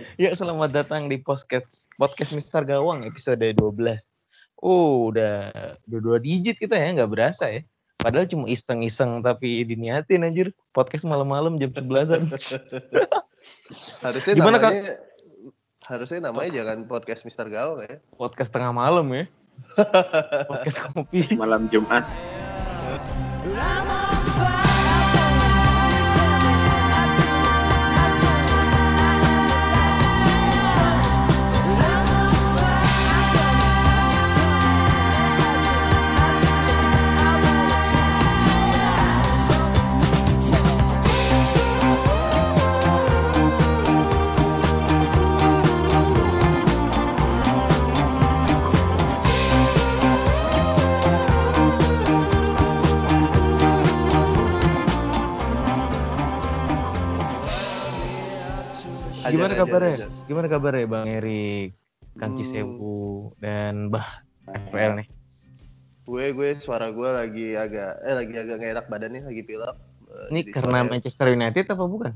Ya, selamat datang di podcast podcast Mister Gawang episode 12. Oh, udah udah dua digit kita ya, nggak berasa ya. Padahal cuma iseng-iseng tapi diniatin anjir. Podcast malam-malam jam 11-an. harusnya Gimana, namanya harusnya namanya jangan podcast Mister Gawang ya. podcast tengah malam ya. podcast kopi. malam Jumat. Ajar, Gimana ajar, kabarnya? ajar. Gimana kabarnya Bang Erik, Kang Hmm. Cisewu dan Bah FPL nih? Gue gue suara gue lagi agak eh lagi agak nggak enak badan nih, lagi pilek. Eh, Ini jadi karena suaranya- Manchester United apa bukan?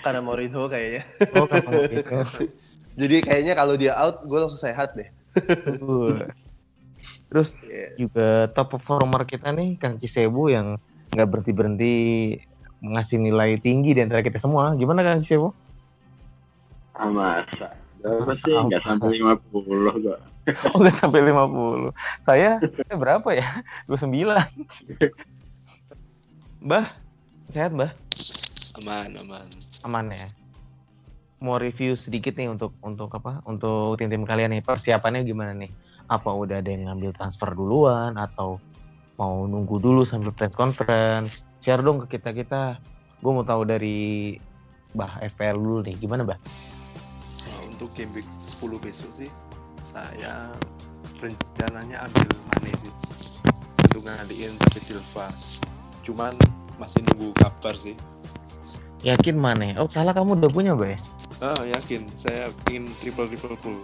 karena Mourinho kayaknya. Oh, karena itu. Jadi kayaknya kalau dia out, gue langsung sehat deh. Terus Iya. juga top performer kita nih Kang Cisewu yang nggak berhenti berhenti ngasih nilai tinggi di antara kita semua. Gimana Kang Cisewu? Ah, masa. Berapa sih? Ah, Nggak sampai 50 kok. Oh nggak sampai 50. Saya, saya berapa ya? 29. Bah, sehat Bah? aman aman Aman ya? Mau review sedikit nih untuk untuk apa? Untuk tim-tim kalian nih persiapannya gimana nih? Apa udah ada yang ngambil transfer duluan atau mau nunggu dulu sampai press conference? Share dong ke kita kita. Gue mau tahu dari Bah FPL dulu nih. Gimana Bah? Nah, untuk game week 10 besok sih saya rencananya ambil Mane sih untuk ngaliin David Silva cuman masih nunggu kabar sih Yakin mana? Oh salah kamu udah punya Bah ya? ah yakin saya ingin triple triple full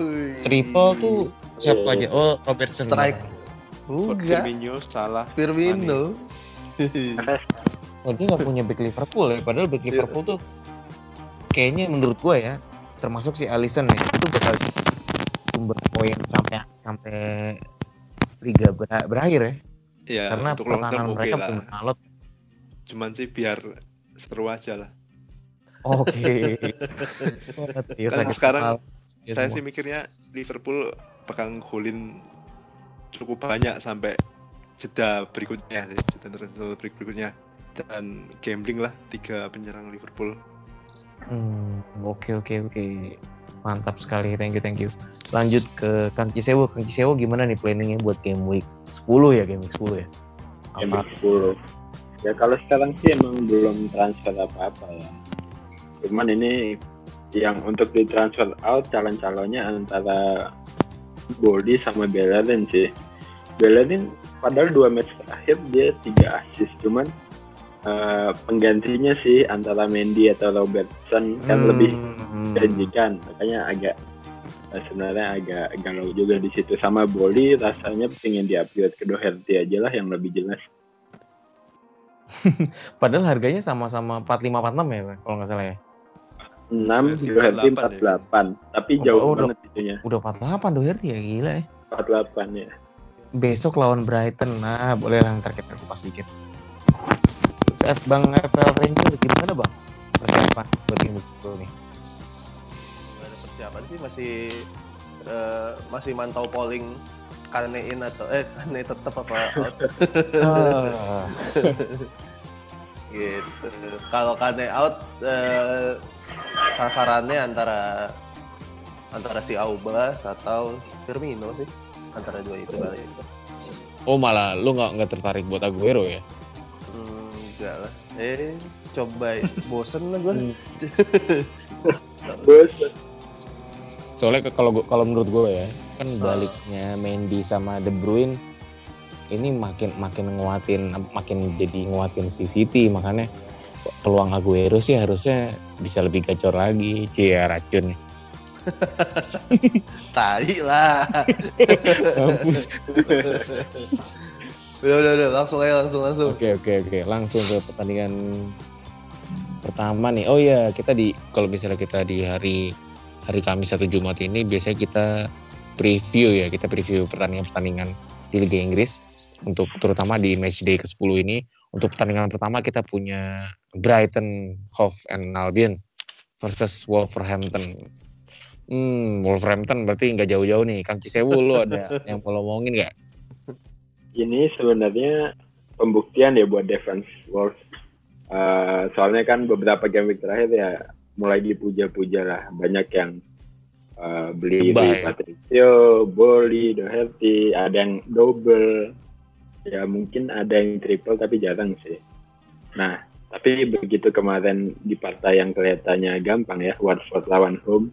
Wih. Triple tuh siapa Oh. aja? Oh Robertson. Strike. Enggak. Firmino salah Firmino. Oh dia nggak punya back Liverpool ya, padahal back Liverpool tuh kayaknya menurut gua ya, termasuk si Alisson ya, itu bakal sumber poin sampai sampai liga ber- berakhir ya, ya karena untuk pertahanan oke mereka belum alot. cuman sih biar seru aja lah Oke. Iya, Kan sakit sekarang. Ya, saya semua. sih mikirnya Liverpool bakal ngulin cukup banyak sampai jeda berikutnya jeda internasional berikutnya dan gambling lah tiga penyerang Liverpool Hmm, oke oke oke. Mantap sekali, thank you thank you. Lanjut ke Kang Cisewo, Kang Cisewo gimana nih planningnya buat game week 10 ya, game week 10 ya? Yang Apa? 10. Ya kalau sekarang sih emang belum transfer apa-apa ya. Cuman ini yang untuk di transfer out calon-calonnya antara Boldi sama Bellerin sih. Bellerin padahal dua match terakhir dia tiga assist cuman eh, penggantinya sih antara Mendy atau Robertson kan Hmm, lebih hmm. menjanjikan makanya agak eh, sebenarnya agak galau juga di situ sama Boli rasanya pengen di-upgrade ke Doherty aja lah yang lebih jelas Padahal harganya sama-sama 45 46 ya, kalau nggak salah ya. 6 Doherty Doherty 48 48 tapi Oh, jauh oh, udah. banget itunya Udah 48 Doherty ya, gila ya. 48 ya Besok lawan Brighton, nah boleh lah ntar kita kupas dikit. F Bang FPL Ranger gimana Bang? Persiapan buat game week 10 nih. Gak ada persiapan sih masih eh, masih mantau polling Kane in atau eh Kane tetap apa out Ah, gitu. Kalau Kane out eh, sasarannya antara antara si Aubas atau Firmino sih antara dua itu kali. oh malah lu nggak nggak tertarik buat Aguero ya? Hmm, enggak lah. Eh coba bosen lah gue. bos Soalnya ke- kalau kalau menurut gue ya, kan baliknya Mendy sama De Bruyne ini makin makin nguatin makin jadi nguatin si City. Makanya peluang Aguero sih harusnya bisa lebih gacor lagi. Cia racun. Tai lah. Udah udah udah langsung aja langsung langsung. Oke oke oke langsung ke pertandingan pertama nih. Oh iya, kita di kalau misalnya kita di hari hari Kamis atau Jumat ini biasanya kita preview ya, kita preview pertandingan-pertandingan di Liga Inggris untuk terutama di match day ke-10 ini. Untuk pertandingan pertama kita punya Brighton Hove and Albion versus Wolverhampton. Hmm, Wolverhampton berarti nggak jauh-jauh nih. Kang Cisewu lu ada yang mau ngomongin nggak? Ini sebenarnya pembuktian ya buat defense Wolves. Uh, soalnya kan beberapa game week terakhir ya mulai dipuja-puja lah. Banyak yang uh, beli di Patricio, Boli, Doherty, ada yang double. Ya mungkin ada yang triple tapi jarang sih. Nah, tapi begitu kemarin di partai yang kelihatannya gampang ya, Watford lawan home,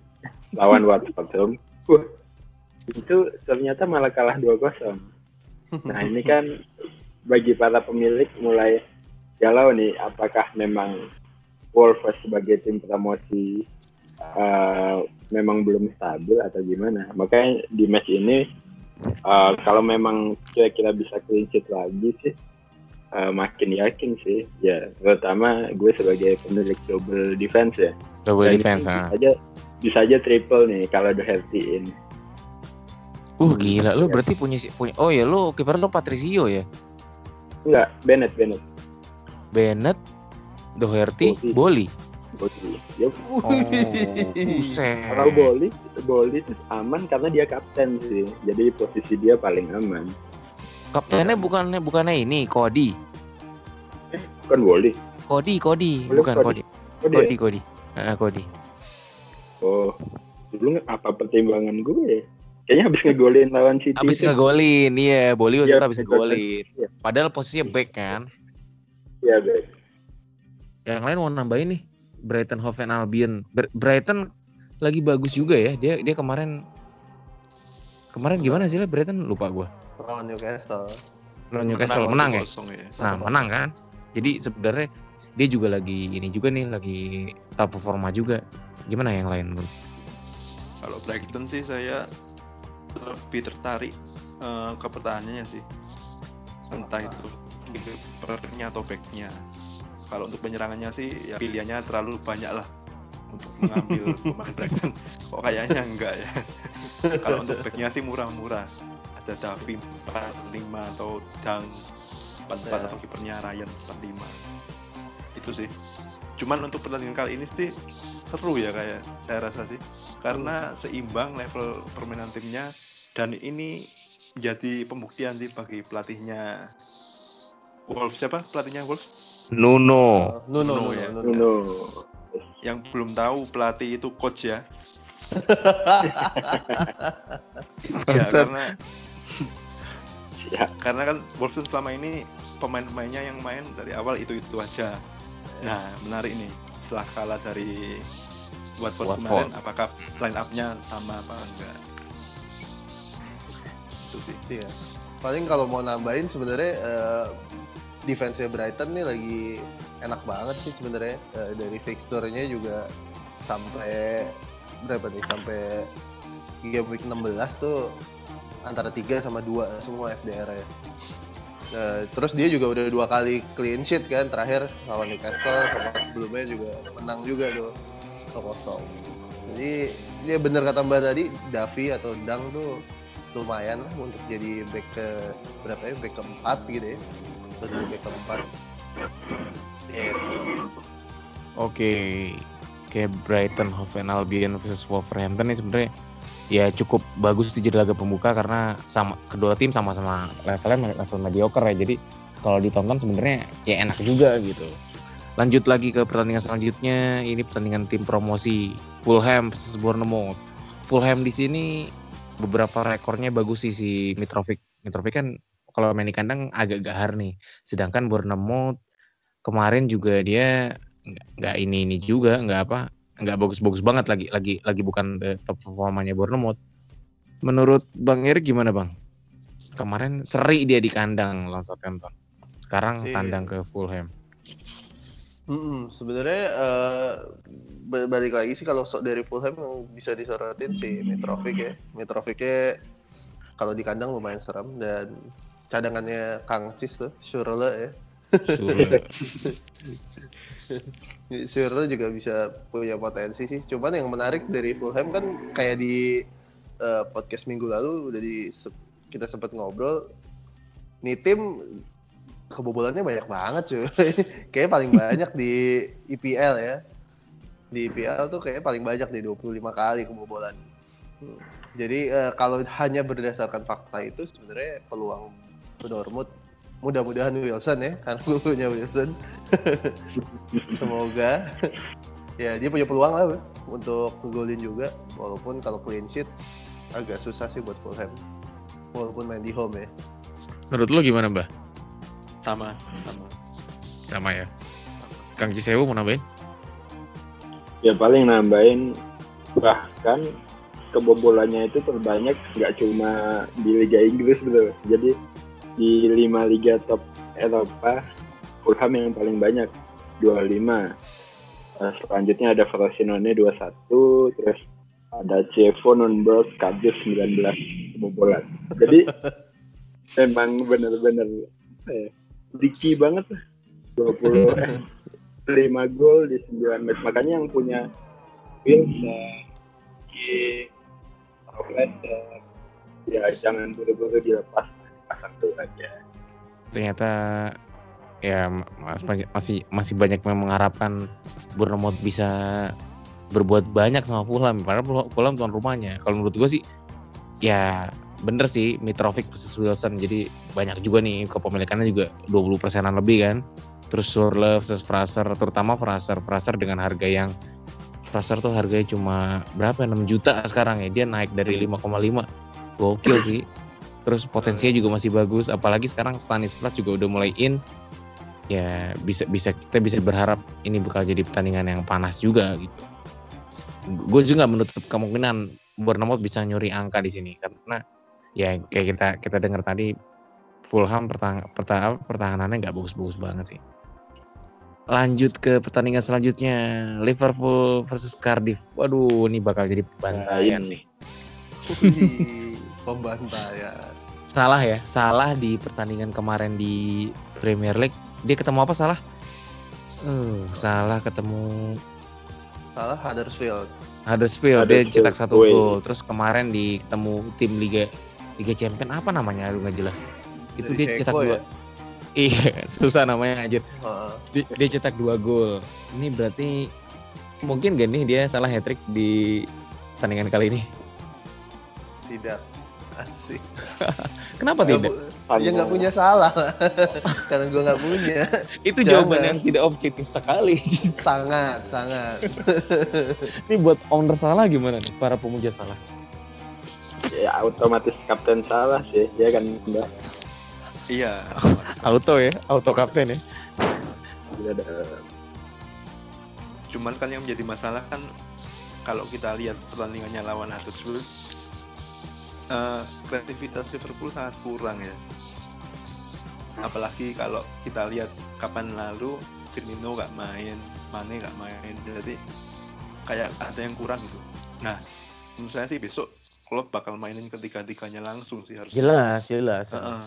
lawan Watford home, wah, itu ternyata malah kalah 2-0. Nah ini kan bagi para pemilik mulai galau nih, apakah memang Wolves sebagai tim promosi uh, memang belum stabil atau gimana? Makanya di match ini uh, kalau memang kira-kira bisa clean sheet lagi sih, uh, makin yakin sih. Ya terutama gue sebagai pemilik double defense ya. Double Dan defense. bisa ah. aja bisa aja triple nih kalau Doherty in. Uh gila, lu berarti punya punya. Oh ya, lu kiper lu Patricio ya. Enggak, Bennett, Bennett. Bennett, Doherty, Boli. Boli. Ya, Oh, buset. Kalau Boli, Boli itu aman karena dia kapten sih. Jadi posisi dia paling aman. Kaptennya bukannya bukannya ini Cody. Bukan Boli. Cody, Cody, bukan Cody. Cody. Cody, Cody. Ah, Cody. Oh, dulu apa pertimbangan gue ya? Kayaknya habis ngegolin lawan City. Abis itu. ngegolin, iya, Boli waktu Iya, itu abis ngegolin. Iya. Padahal posisinya back kan. Iya, baik. Yang lain mau nambahin nih, Brighton Hove and Albion. Brighton lagi bagus juga ya. Dia dia kemarin kemarin gimana sih lah Brighton lupa gua. Lawan Newcastle. Lawan Newcastle menang ya. 1-0 ya. Nah, menang kan. Jadi sebenarnya dia juga lagi ini juga nih lagi top performa juga. Gimana yang lain, Bun? Kalau Brighton sih saya lebih tertarik eh, ke pertahanannya sih. Entah itu kipernya atau backnya. Kalau untuk penyerangannya sih ya pilihannya terlalu banyak lah untuk mengambil pemain Brighton. Kok kayaknya enggak ya. Kalau untuk backnya sih murah-murah. Ada Davi 45 atau Dang 44 Ya. atau kipernya Ryan 45. Itu sih. Cuman untuk pertandingan kali ini sih seru ya kayak saya rasa sih karena seimbang level permainan timnya dan ini menjadi pembuktian sih bagi pelatihnya Wolves siapa pelatihnya Wolves Nuno. Uh, Nuno, Nuno Nuno, ya. Nuno. Nuno. yang belum tahu pelatih itu coach ya ya karena Ya. karena kan Wolves kan selama ini pemain-pemainnya yang main dari awal itu itu aja nah menarik nih setelah kalah dari Watford, Watford. kemarin apakah line up-nya sama apa enggak itu sih Iya. Paling kalau mau nambahin sebenarnya eh, defense-nya Brighton nih lagi enak banget sih sebenarnya Eh, dari fixture-nya juga sampai berapa nih sampai game week 16 tuh antara 3 sama 2 semua FDR ya. Eh, terus dia juga udah dua kali clean sheet kan terakhir lawan Newcastle sama sebelumnya juga menang juga tuh 0 Jadi dia bener kata Mbak tadi Davi atau Dang tuh lumayan lah untuk jadi back ke berapa ya back keempat gitu ya. Untuk jadi back keempat. Gitu Oke. Kayak Brighton Hove and Albion versus Wolverhampton ini sebenarnya ya cukup bagus sih jadi laga pembuka karena sama kedua tim sama-sama levelnya level mediocre ya. Jadi kalau ditonton sebenarnya ya enak juga gitu. Lanjut lagi ke pertandingan selanjutnya, ini pertandingan tim promosi Fulham versus Bournemouth. Fulham di sini beberapa rekornya bagus sih si Mitrovic. Mitrovic kan kalau main di kandang agak gahar nih. Sedangkan Bournemouth kemarin juga dia nggak ini ini juga nggak apa nggak bagus-bagus banget lagi lagi lagi bukan the top performanya Bournemouth. Menurut Bang Erik gimana Bang? Kemarin seri dia di kandang lawan Southampton. Sekarang Iya. tandang ke Fulham. Mm-mm, sebenarnya eh, ba- balik lagi sih kalau dari Fulham bisa disorotin si Mitrovic ya Mitrovicnya kalau di kandang lumayan serem dan cadangannya Kang Cis tuh Surle ya. Schürrle juga bisa punya potensi sih. Cuman yang menarik dari Fulham kan kayak di eh, podcast minggu lalu udah di kita sempat ngobrol. Nih tim kebobolannya banyak banget cuy. kayak paling banyak di IPL ya. Di IPL tuh kayak paling banyak di 25 kali kebobolan. Jadi eh, kalau hanya berdasarkan fakta itu sebenarnya peluang Dortmund mudah-mudahan Wilson ya karena gue punya Wilson semoga. Ya dia punya peluang lah untuk ngegolin juga. Walaupun kalau clean sheet agak susah sih buat Fulham. Walaupun main di home ya. Menurut lo gimana mbah? Sama sama. Sama ya? Kang Cisewu mau nambahin? Ya paling nambahin bahkan kebobolannya itu terbanyak nggak cuma di Liga Inggris gitu jadi di lima liga top Eropa Fulham yang paling banyak 25 uh, selanjutnya ada Frosinone 21 terus ada Cevo Nunberg Kadius 19 kebobolan. Jadi emang bener-bener eh, diki banget lah. 20 eh, 5 gol di 9 match. Makanya yang punya Wilson King ya jangan buru-buru dilepas satu aja. Ternyata ya masih masih banyak yang mengharapkan Bournemouth bisa berbuat banyak sama Fulham. Padahal Fulham tuan rumahnya. Kalau menurut gue sih ya bener sih Mitrovic versus Wilson. Jadi banyak juga nih kepemilikannya juga 20 persenan lebih kan. Terus Surle versus Fraser terutama Fraser. Fraser dengan harga yang Fraser tuh harganya cuma berapa? 6 juta sekarang ya. Dia naik dari 5,5 gokil sih. Terus potensinya juga masih bagus. Apalagi sekarang Stanislas juga udah mulai in ya bisa bisa kita bisa berharap ini bakal jadi pertandingan yang panas juga gitu. Gue juga menutup kemungkinan Bournemouth bisa nyuri angka di sini karena ya kayak kita kita dengar tadi Fulham pertang, pertang, pertahanannya nggak bagus-bagus banget sih. Lanjut ke pertandingan selanjutnya Liverpool versus Cardiff. Waduh ini bakal jadi pembantaian nih. Pembantaian. Salah ya, salah di pertandingan kemarin di Premier League. Dia ketemu apa salah? Uh, salah ketemu salah Huddersfield. Huddersfield, dia cetak satu gol. Terus kemarin di ketemu tim Liga Liga Champion apa namanya? Aduh nggak jelas. Itu dia cetak dua. Ya? Iya, susah namanya aja. Uh. Dia, dia cetak dua gol. Ini berarti mungkin gak nih dia salah hat trick di pertandingan kali ini? Tidak. Asik. Kenapa tidak? Dia nggak punya salah, karena gue nggak punya. Itu Jangan. jawaban yang tidak objektif sekali. sangat, sangat. Ini buat owner salah gimana nih? Para pemuja salah? Ya otomatis kapten salah sih, ya kan mbak. Iya. auto ya, auto kapten ya. Iya, Cuman kan yang menjadi masalah kan kalau kita lihat pertandingannya lawan Huddersfield uh, kreativitas Liverpool sangat kurang ya. Apalagi kalau kita lihat kapan lalu Firmino nggak main Mane nggak main jadi kayak ada yang kurang gitu. Nah menurut saya sih besok Klopp bakal mainin ketiga-tiganya langsung sih harus jelas jelas. Uh -uh.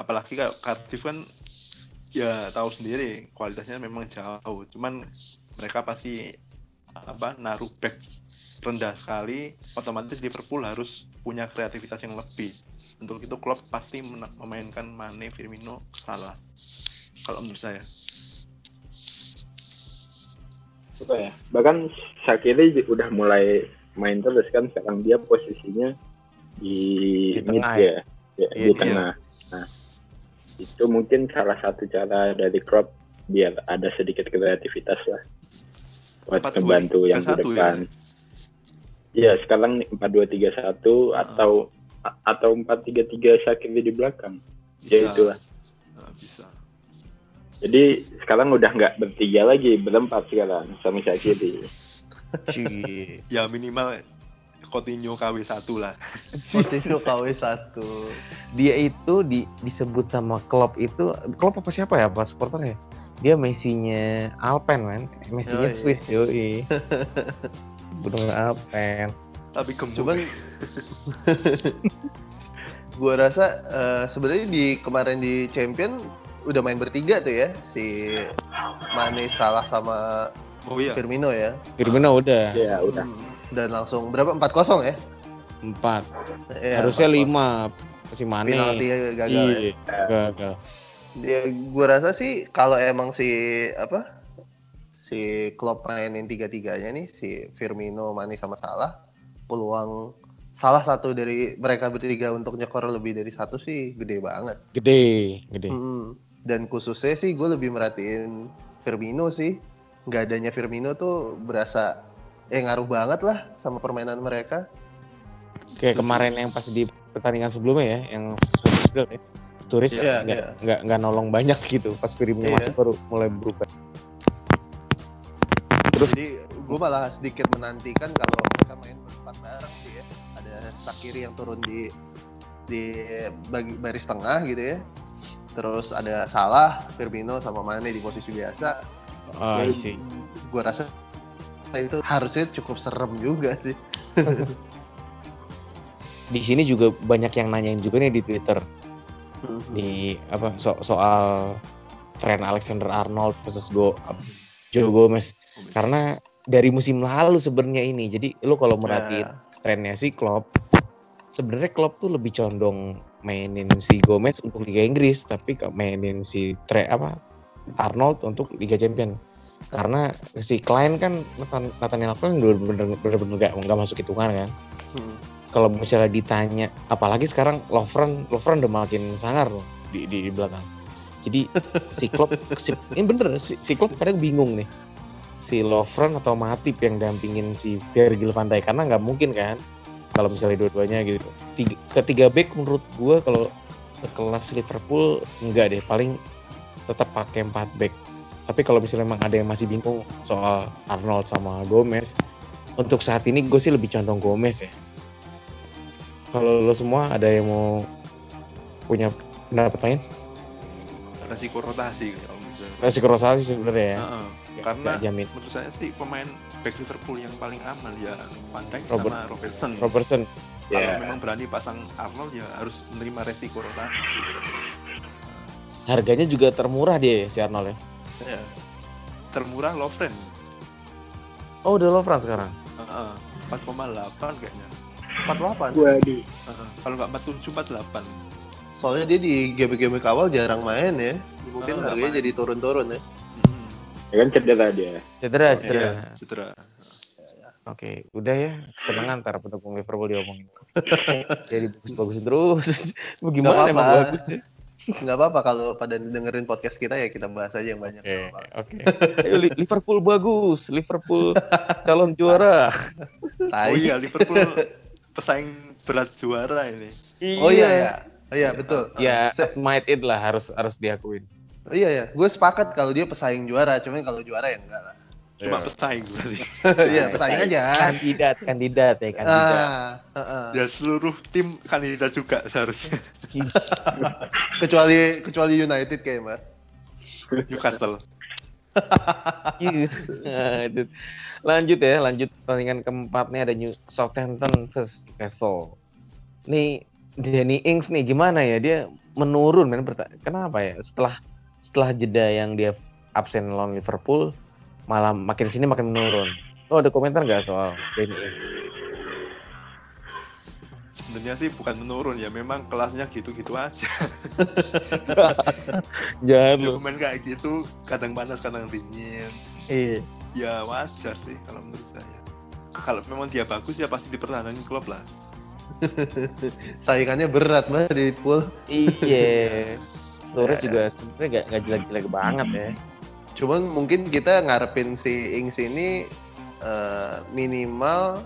apalagi kalau Cardiff kan ya tahu sendiri kualitasnya memang jauh. Cuman mereka pasti apa naruh back rendah sekali, otomatis Liverpool harus punya kreativitas yang lebih. Untuk itu Klopp pasti memainkan Mane, Firmino, Salah. Kalau menurut saya. Apa ya? Bahkan Shakiri udah mulai main terus kan sekarang dia posisinya di, di mid ya, ya, ya di iya. tengah. Nah, itu mungkin salah satu cara dari Klopp biar ada sedikit kreativitas lah buat membantu yang di depan. Ya? Iya, sekarang empat dua tiga satu ah. atau atau empat tiga tiga Shakiri di belakang. Ya, bisa. Ya itulah. Nah, bisa. Jadi sekarang udah nggak bertiga lagi, berempat sekarang sama Shakiri. ya minimal Coutinho KW1 lah. Coutinho KW1. Dia itu di, disebut sama klub itu, klub apa siapa ya, Pak supporter ya? Dia Messi-nya Alpen, man. Messi-nya Swiss, yoi. Gunung Alpen. Tapi. Cuman gua rasa uh, sebenarnya di kemarin di Champion udah main bertiga tuh ya si Mane Salah sama Oh iya. Firmino ya. Firmino udah Ya udah. Hmm. Dan langsung berapa? 4-0 ya? empat. Ya, Harusnya 4-0. lima si Mane. Penalti gagal ya. Iya, gagal. Ya, gue rasa sih kalau emang si apa si Klopp mainin tiga-tiganya nih si Firmino, Mane sama Salah peluang salah satu dari mereka bertiga untuk nyekor lebih dari satu sih gede banget. Gede, gede. Mm-mm. Dan khususnya sih gue lebih merhatiin Firmino sih. Nggak adanya Firmino tuh berasa eh ngaruh banget lah sama permainan mereka. Kayak kemarin yang pas di pertandingan sebelumnya ya, yang ya. Turis Iya, nggak iya. nggak nolong banyak gitu. Pas Firmino Iya. masuk baru mulai berubah. Terus jadi gue malah sedikit menantikan kalau mereka main berempat bareng sih ya. Ada Sakiri yang turun di di bagi baris tengah gitu ya. Terus ada Salah, Firmino sama Mane di posisi biasa. Ah, Ya, sih. Gue rasa itu harusnya cukup serem juga sih. Di sini juga banyak yang nanyain juga nih di Twitter di apa so- soal tren Alexander Arnold versus Go Joe Gomez karena dari musim lalu sebenarnya ini jadi lu kalau merhatiin Ya, trennya si Klopp sebenarnya Klopp tuh lebih condong mainin si Gomez untuk Liga Inggris tapi ke- mainin si Tre apa Arnold untuk Liga Champion. Karena si Klein kan Nathan- Nathaniel Klein bener-bener nggak nggak masuk hitungan kan. Hmm. kalau misalnya ditanya apalagi sekarang Lovren Lovren udah makin sangar loh di, di, di belakang. Jadi si Klopp si, ini bener si, si Klopp kadang bingung nih si Lovren atau Matip yang dampingin si Virgil van Dijk karena nggak mungkin kan kalau misalnya dua-duanya gitu tiga, ketiga back menurut gua kalau sekelas Liverpool enggak deh paling tetap pakai empat back tapi kalau misalnya memang ada yang masih bingung soal Arnold sama Gomez untuk saat ini gue sih lebih condong Gomez ya kalau lo semua ada yang mau punya pendapat lain? Resiko rotasi kalau misalnya. Masih kerosasi sebenarnya ya. Heeh. Nggak- Karena nggak jamin. menurut saya sih pemain back Liverpool yang paling aman ya Van Dijk Robert- sama Robertson. Robertson. Kalau Ya. memang berani pasang Arnold ya harus menerima resiko rotasi. Harganya juga termurah dia si Arnold ya. Ya. Termurah Lovren. Oh udah Lovren sekarang. Heeh. 4,8 kayaknya. 48. Waduh. Heeh. Kalau nggak 47 48. Soalnya dia di game-game awal jarang main ya. Mungkin Ah, harganya main. jadi turun-turun ya. Ya kan cedera dia. Cedera, Oh, cedera. Iya, cedera. Oke, udah ya. Seneng antara pendukung Liverpool diomongin. Jadi bagus-bagusin terus. Bagaimana Nggak emang bagus? ya? Nggak apa-apa kalau pada dengerin podcast kita ya kita bahas aja yang banyak. Oke. Ayo, Li- Liverpool bagus. Liverpool calon juara. Oh iya Liverpool pesaing berat juara ini. Oh iya ya. Oh iya betul. Ya, Se- might it lah harus harus diakuin. Oh iya ya. Gue sepakat kalau dia pesaing juara, cuman kalau juara ya enggak lah. Cuma Iya. pesaing berarti. Iya, pesaing aja. Kandidat, kandidat ya, kandidat. Ah, heeh. Ya seluruh tim kandidat juga seharusnya. kecuali kecuali United kayak Mbak. Newcastle. Lanjut ya, lanjut pertandingan keempatnya ada New Southampton versus Newcastle. Nih Danny Ings nih gimana ya dia menurun men kenapa ya setelah setelah jeda yang dia absen lawan Liverpool malah makin sini makin menurun. Oh ada komentar nggak soal Ings? Sebenarnya sih bukan menurun ya, memang kelasnya gitu-gitu aja. Jangan lu. pemain kayak gitu, kadang panas, kadang dingin. Iya. Ya wajar sih kalau menurut saya. Kalau memang dia bagus ya pasti dipertahankan klub lah. Saingannya berat Mbak di pool. Iya. Torres juga sebenarnya gak, gak jelek-jelek banget ya. Cuman mungkin kita ngarepin si Ings ini eh, minimal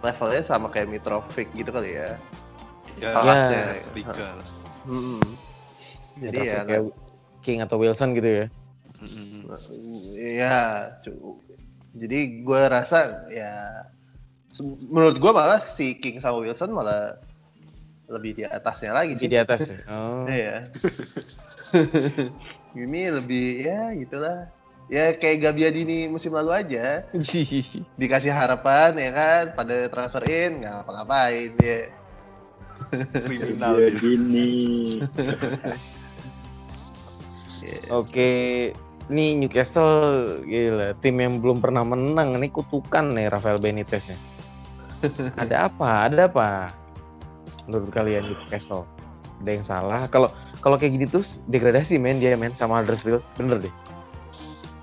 levelnya sama kayak Mitrovic gitu kali ya. Ya, Kelasnya. ketiga lah. Hmm. Jadi ya, kayak King atau Wilson gitu ya. Ya. cu- Jadi gue rasa ya, menurut gue malah si King sama Wilson malah lebih di atasnya lagi sih. di atas ya. Oh. Iya. Ini lebih ya gitulah. Ya kayak Gabiadini musim lalu aja. Dikasih harapan ya kan, pada transfer in nggak apa-ngapain ya. Kriminal gini. Iya. Oke, nih Newcastle gila, tim yang belum pernah menang nih kutukan nih Rafael Benitez nih. Ada apa? Ada apa? Menurut kalian Newcastle? Ada yang salah? Kalau kalau kayak gini tuh degradasi men dia men sama Huddersfield, bener deh.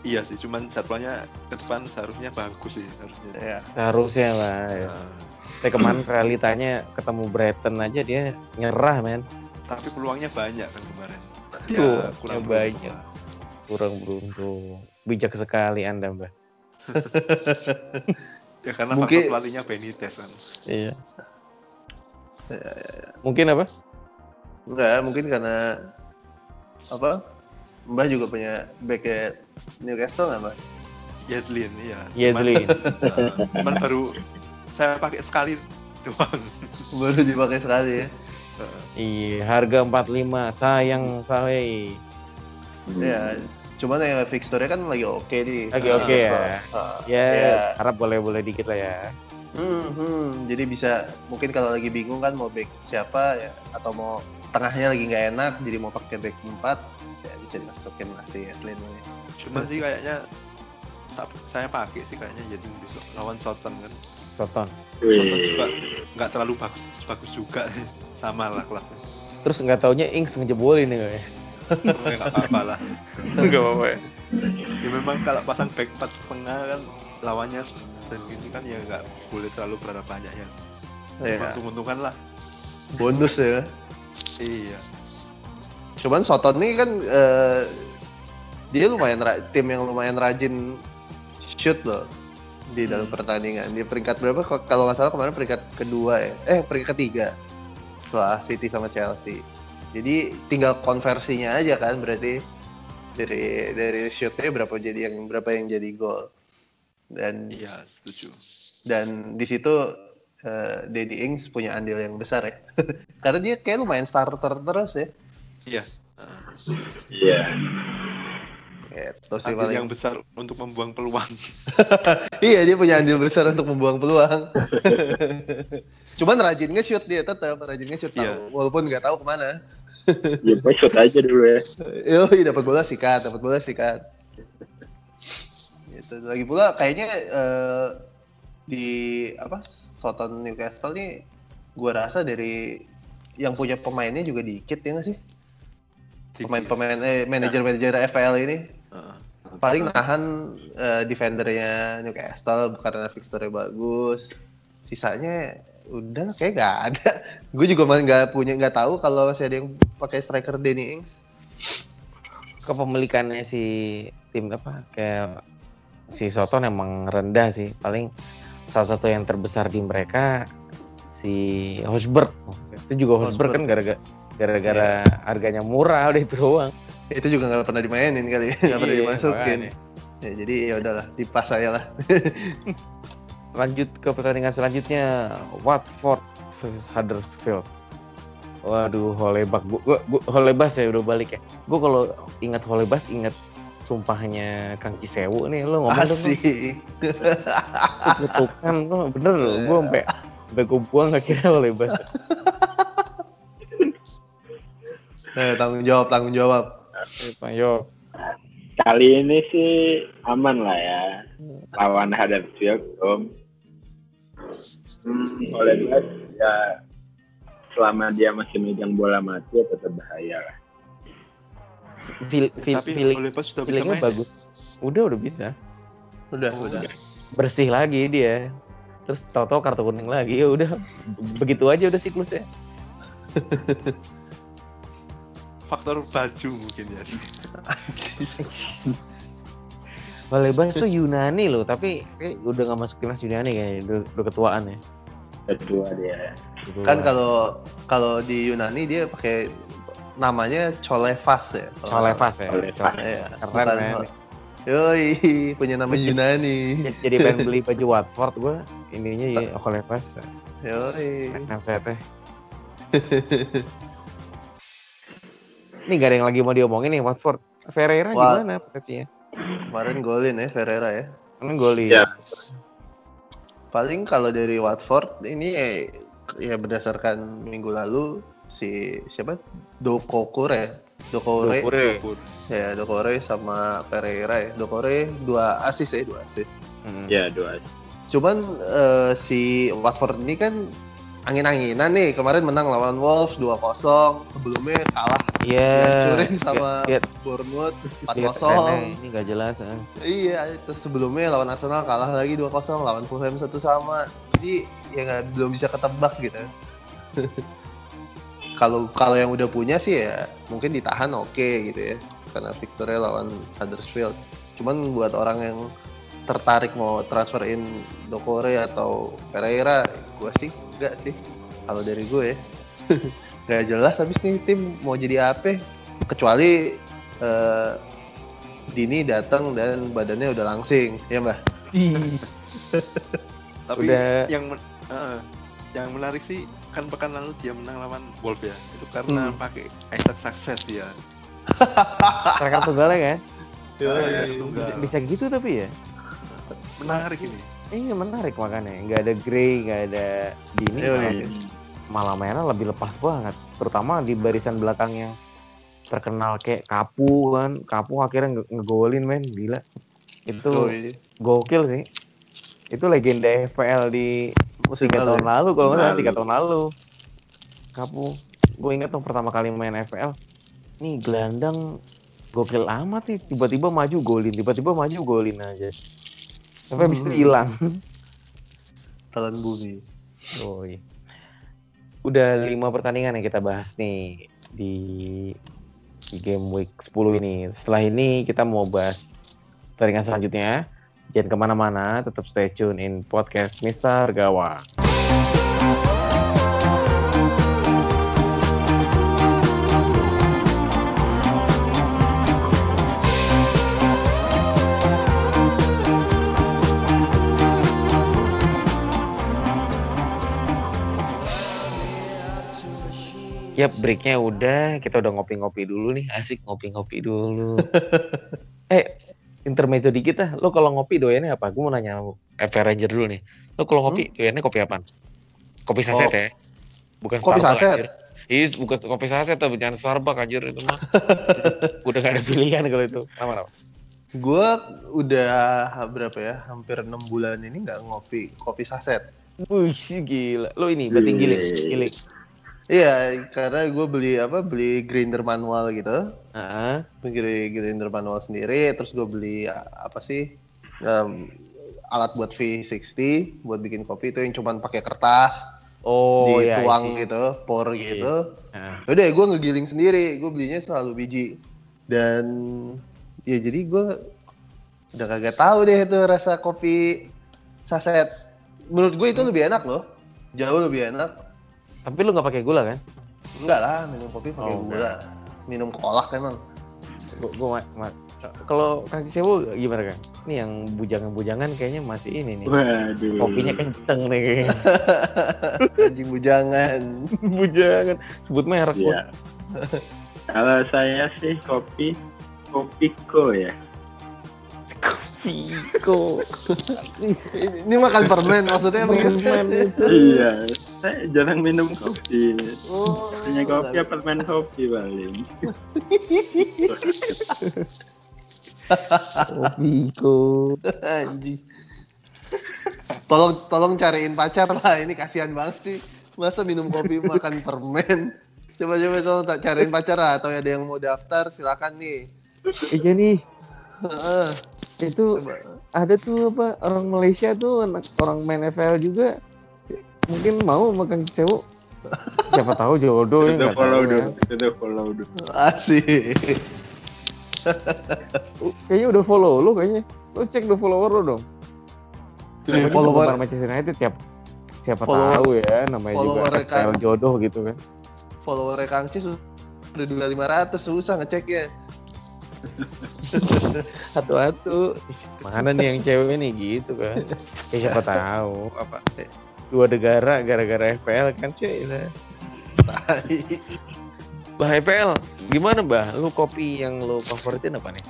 Iya sih, cuman jadwalnya ke depan seharusnya bagus sih harusnya. Iya. Seharusnya lah. Ya. Nah, Tapi kemarin realitanya ketemu Brighton aja dia nyerah men. tapi peluangnya banyak kan kemarin. Tuh, kurang banyak. lah. Kurang beruntung. Bijak sekali Anda, Mbak. Ya karena Mungkin- faktor pelatihnya Benitez kan. Iya. Mungkin apa? Enggak, mungkin karena apa? Mbah juga punya back Newcastle nggak Mbah? Yedlin, iya. Yedlin. Cuman, cuman baru saya pakai sekali doang. Baru dipakai sekali ya. Iya, harga 45 sayang saya. Ya, cuman yang fixture kan lagi oke nih. Lagi oke ya. Newcastle. Ah, Ya, ya. harap boleh-boleh dikit lah ya. Hmm, hmm. jadi bisa mungkin kalau lagi bingung kan mau back siapa ya atau mau tengahnya lagi nggak enak jadi mau pakai back 4 ya bisa dimasukin lah si Edlin ini. Cuman sih kayaknya sa- saya pakai sih kayaknya jadi besok lawan Soton kan. Soton. Soton juga nggak terlalu bagus bagus juga sama lah kelasnya. Terus nggak taunya Ings ngejebolin nih kayaknya. Oke nggak apa-apa lah. Enggak apa-apa ya. Ya memang kalau pasang back empat setengah kan lawannya dan gini kan ya nggak boleh terlalu berharap banyak ya. Ya, Untung-untungan lah. bonus ya. Iya. Cuman Soton ini kan eh, dia lumayan tim yang lumayan rajin shoot loh di dalam Hmm. pertandingan. Dia peringkat berapa? Kalau nggak salah kemarin peringkat kedua ya. Eh peringkat ketiga setelah City sama Chelsea. Jadi tinggal konversinya aja kan berarti dari dari shootnya berapa jadi yang berapa yang jadi gol. Dan Iya setuju. dan di situ eh, Daddy Ings punya andil yang besar ya. Karena dia kayak lumayan starter terus ya. Iya. Iya. Gitu sih andil paling. yang besar untuk membuang peluang. Iya dia punya andil besar untuk membuang peluang. Cuman rajin nge-shoot dia tetap rajin nge-shoot Iya. tahu walaupun nggak tahu ke mana. Ya pokoknya shoot aja dulu ya. Yoi dapat bola sikat, dapat bola sikat. Gitu. Lagi pula kayaknya eh, di apa Soton Newcastle nih gua rasa dari yang punya pemainnya juga dikit ya nggak sih? Pemain-pemain eh manajer-manajer FPL ini Heeh. paling nahan eh, defendernya Newcastle karena fixture bagus. Sisanya udah kayak gak ada. Gue juga masih nggak punya nggak tahu kalau masih ada yang pakai striker Danny Ings. Kepemilikannya si tim apa kayak si Soton emang rendah sih. Paling salah satu yang terbesar di mereka si Hosberg. Itu juga Hosberg kan Hosberg. gara-gara gara-gara harganya murah udah itu doang. Itu juga nggak pernah dimainin kali, nggak pernah Iya, dimasukin. makanya. Ya, jadi ya udahlah, dipas aja lah. Lanjut ke pertandingan selanjutnya Watford versus Huddersfield. Waduh, Holebas. Gua, gua, gua Holebas ya udah balik ya. Gua kalau ingat Holebas ingat sumpahnya Kang Cisewu nih lo ngomong dong. Asik. kutukan tuh bener loh gue sampai sampai gue buang gak kira oleh bas Eh, tanggung jawab, tanggung jawab. Pak Yo Kali ini sih aman lah ya. Lawan Huddersfield, Om. Hmm, oleh dia, ya selama dia masih megang bola mati tetap bahaya lah. Feel, feel, Tapi feeling oleh pas sudah bisa main. ya? bagus udah udah bisa Udah, Oh, udah. bersih lagi dia terus tahu-tahu kartu kuning lagi ya udah begitu aja udah siklusnya Faktor baju mungkin ya. oleh bas tuh Yunani loh tapi udah nggak masuk timnas Yunani kayaknya udah, udah ketuaan ya Kedua dia. Ketua. Kan kalau kalau di Yunani dia pakai namanya Cholevas ya. Cholevas ya Cholevas. Iya, keren men Yoi, punya nama Yunani. Jadi- jadi pengen beli baju Watford gue ininya ya Cholevas Yoi. Nah, saya teh. Ini gak ada yang lagi mau diomongin nih Watford. Ferreira Wah. gimana potensinya? Kemarin golin ya Ferreira ya. Kan golin. Ya. Paling kalau dari Watford ini eh, ya berdasarkan minggu lalu si siapa Dokokur ya Dokore, Dokure. Kur. ya Dokore sama Pereira ya. Dokore dua asis ya, dua asis. Hmm. Ya dua. Cuman eh, si Watford ini kan angin-anginan nih. Kemarin menang lawan Wolves 2-0. Sebelumnya kalah Iya. dihancurin sama Lihat Bournemouth lihat 4-0. trennya, ini nggak jelas. ah. Iya, terus sebelumnya lawan Arsenal kalah lagi 2-0, lawan Fulham satu sama. Jadi ya nggak belum bisa ketebak gitu. Kalau kalau yang udah punya sih ya mungkin ditahan oke gitu ya. Karena fixture lawan Huddersfield. Cuman buat orang yang tertarik mau transferin Dokore atau Pereira, gue sih enggak sih. Kalau dari gue ya. nggak jelas habis nih tim mau jadi apa. Kecuali eh, Dini datang dan badannya udah langsing, ya mbak? Tapi Udah- yang men- eh, yang menarik sih kan pekan lalu dia menang lawan Wolf ya. Itu karena Hmm. pakai Isaac Success dia. Striker tunggalnya kan? Iya, Ah, iya, iya, Bisa, gitu tapi ya. Menarik ini. Iya menarik makanya. Nggak ada Gray, nggak ada Dini. Iya, malah, iya. malah mainnya lebih lepas banget. Terutama di barisan belakang yang terkenal kayak Kapu kan. Kapu akhirnya nge- ngegolin men. Gila. Itu Oh, iya. gokil sih. Itu legenda FPL di Musim tiga lalu tahun ya? lalu kalau nggak tiga tahun lalu kapu gue inget tuh pertama kali main FPL nih gelandang gokil amat nih tiba-tiba maju golin tiba-tiba maju golin aja tapi habis itu Hmm. hilang Telan bumi. oh iya. udah lima pertandingan yang kita bahas nih di di game week 10 ini setelah ini kita mau bahas pertandingan selanjutnya jangan ke mana-mana tetap stay tune in podcast Mister Gawa Yap, breaknya udah. Kita udah ngopi-ngopi dulu nih. Asik ngopi-ngopi dulu. eh, intermezzo dikit ah. Lo kalau ngopi doyannya apa? Gue mau nanya FP Ranger dulu nih. Lo kalau ngopi doyannya kopi apa? Kopi saset Oh. ya? Bukan Kopi Starbucks, saset? anjir. Iya, bukan kopi saset tapi jangan Starbucks anjir itu mah. udah gak ada pilihan kalau itu. Nama-nama. Gue udah berapa ya? Hampir enam bulan ini nggak ngopi kopi saset. Wih, gila. Lo ini berarti gilik, gilik. Iya, karena gue beli apa? Beli grinder manual gitu. Heeh. Beli grinder manual sendiri. Terus gue beli apa sih? Em, alat buat V60 buat bikin kopi itu yang cuman pakai kertas Oh ya. dituang ini. gitu, pour Iya. gitu. Heeh. Udah, gue ngegiling sendiri. Gue belinya selalu biji. Dan ya jadi gue udah kagak tahu deh itu rasa kopi saset. Menurut gue itu lebih enak loh. Jauh lebih enak. Tapi lo nggak pakai gula kan? Enggak lah, minum kopi pakai Oh, gula. Minum kolak emang. Gua, gua ma- ma- kalau kaki sewu gimana kan? Ini yang bujangan-bujangan kayaknya masih ini nih. Waduh. Kopinya kenceng nih kayaknya. Anjing bujangan. bujangan. Sebut merek. Iya. Kalau saya sih kopi Kopiko ya. Viko. Ini, makan permen maksudnya begitu. Iya, saya jarang minum kopi. Oh, Hanya kopi apa permen kopi paling. Viko. Anjing. Tolong tolong cariin pacar lah, ini kasihan banget sih. Masa minum kopi makan permen? Coba coba tolong tak cariin pacar lah atau ada yang mau daftar silakan nih. Iya nih. Itu coba. ada tuh apa orang Malaysia tuh anak orang main FL juga mungkin mau makan sewu siapa tahu jodoh ya Itu nggak follow dulu, ya. itu follow dulu. Asik. kayaknya udah follow lu kayaknya lu cek the follower lu dong Nih, Namanya follower Manchester United siapa siapa Follower- tahu ya namanya juga follower FPL kan. jodoh gitu kan follower Kang Cis udah dua lima ratus susah ngeceknya. Satu-satu. Mana nih yang cewek nih? Gitu kan. Ya siapa tahu. Apa? Dua negara gara-gara FPL kan cuy. Lah Tai. bah FPL gimana bah? Lu kopi yang lu favoritin apa nih?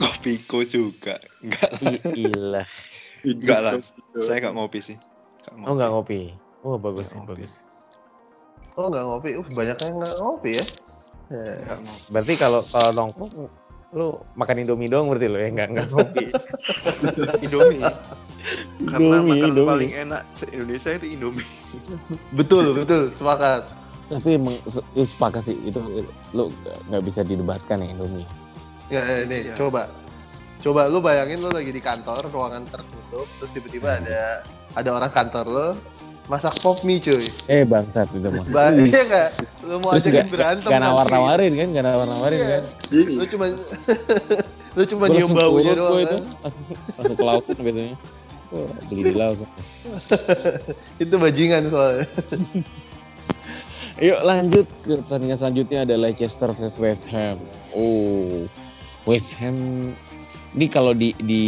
Kopiko juga. Enggak ilah. Enggak lah. Saya enggak ngopi sih. Nggak oh nggak ngopi? Oh bagus ngopi. bagus. Oh nggak ngopi, uh banyak yang nggak ngopi ya. Eh, mau. Berarti kalau kalau nongkrong lu makan Indomie doang berarti lo ya nggak nggak ngopi. Indomie. Karena Indomie, makanan Indomie. paling enak se Indonesia itu Indomie. betul betul sepakat. Tapi emang sepakat sih itu lu nggak bisa didebatkan ya Indomie. Ya ini Iya. coba coba lu bayangin lu lagi di kantor ruangan tertutup terus tiba-tiba ada ada orang kantor lu masak pop mie cuy. Eh bangsat itu mah. Ba iya nggak? Lu mau Terus ajakin nggak berantem nggak nanti. nawar-nawarin kan, nggak nawar-nawarin Iya. kan. Lu cuma lu cuma nyium baunya doang itu. kan. Langsung, ke Lawson biasanya. Oh, beli di Lawson. Itu bajingan soalnya. Yuk lanjut ke pertandingan selanjutnya ada Leicester versus West Ham. Oh, West Ham ini kalau di di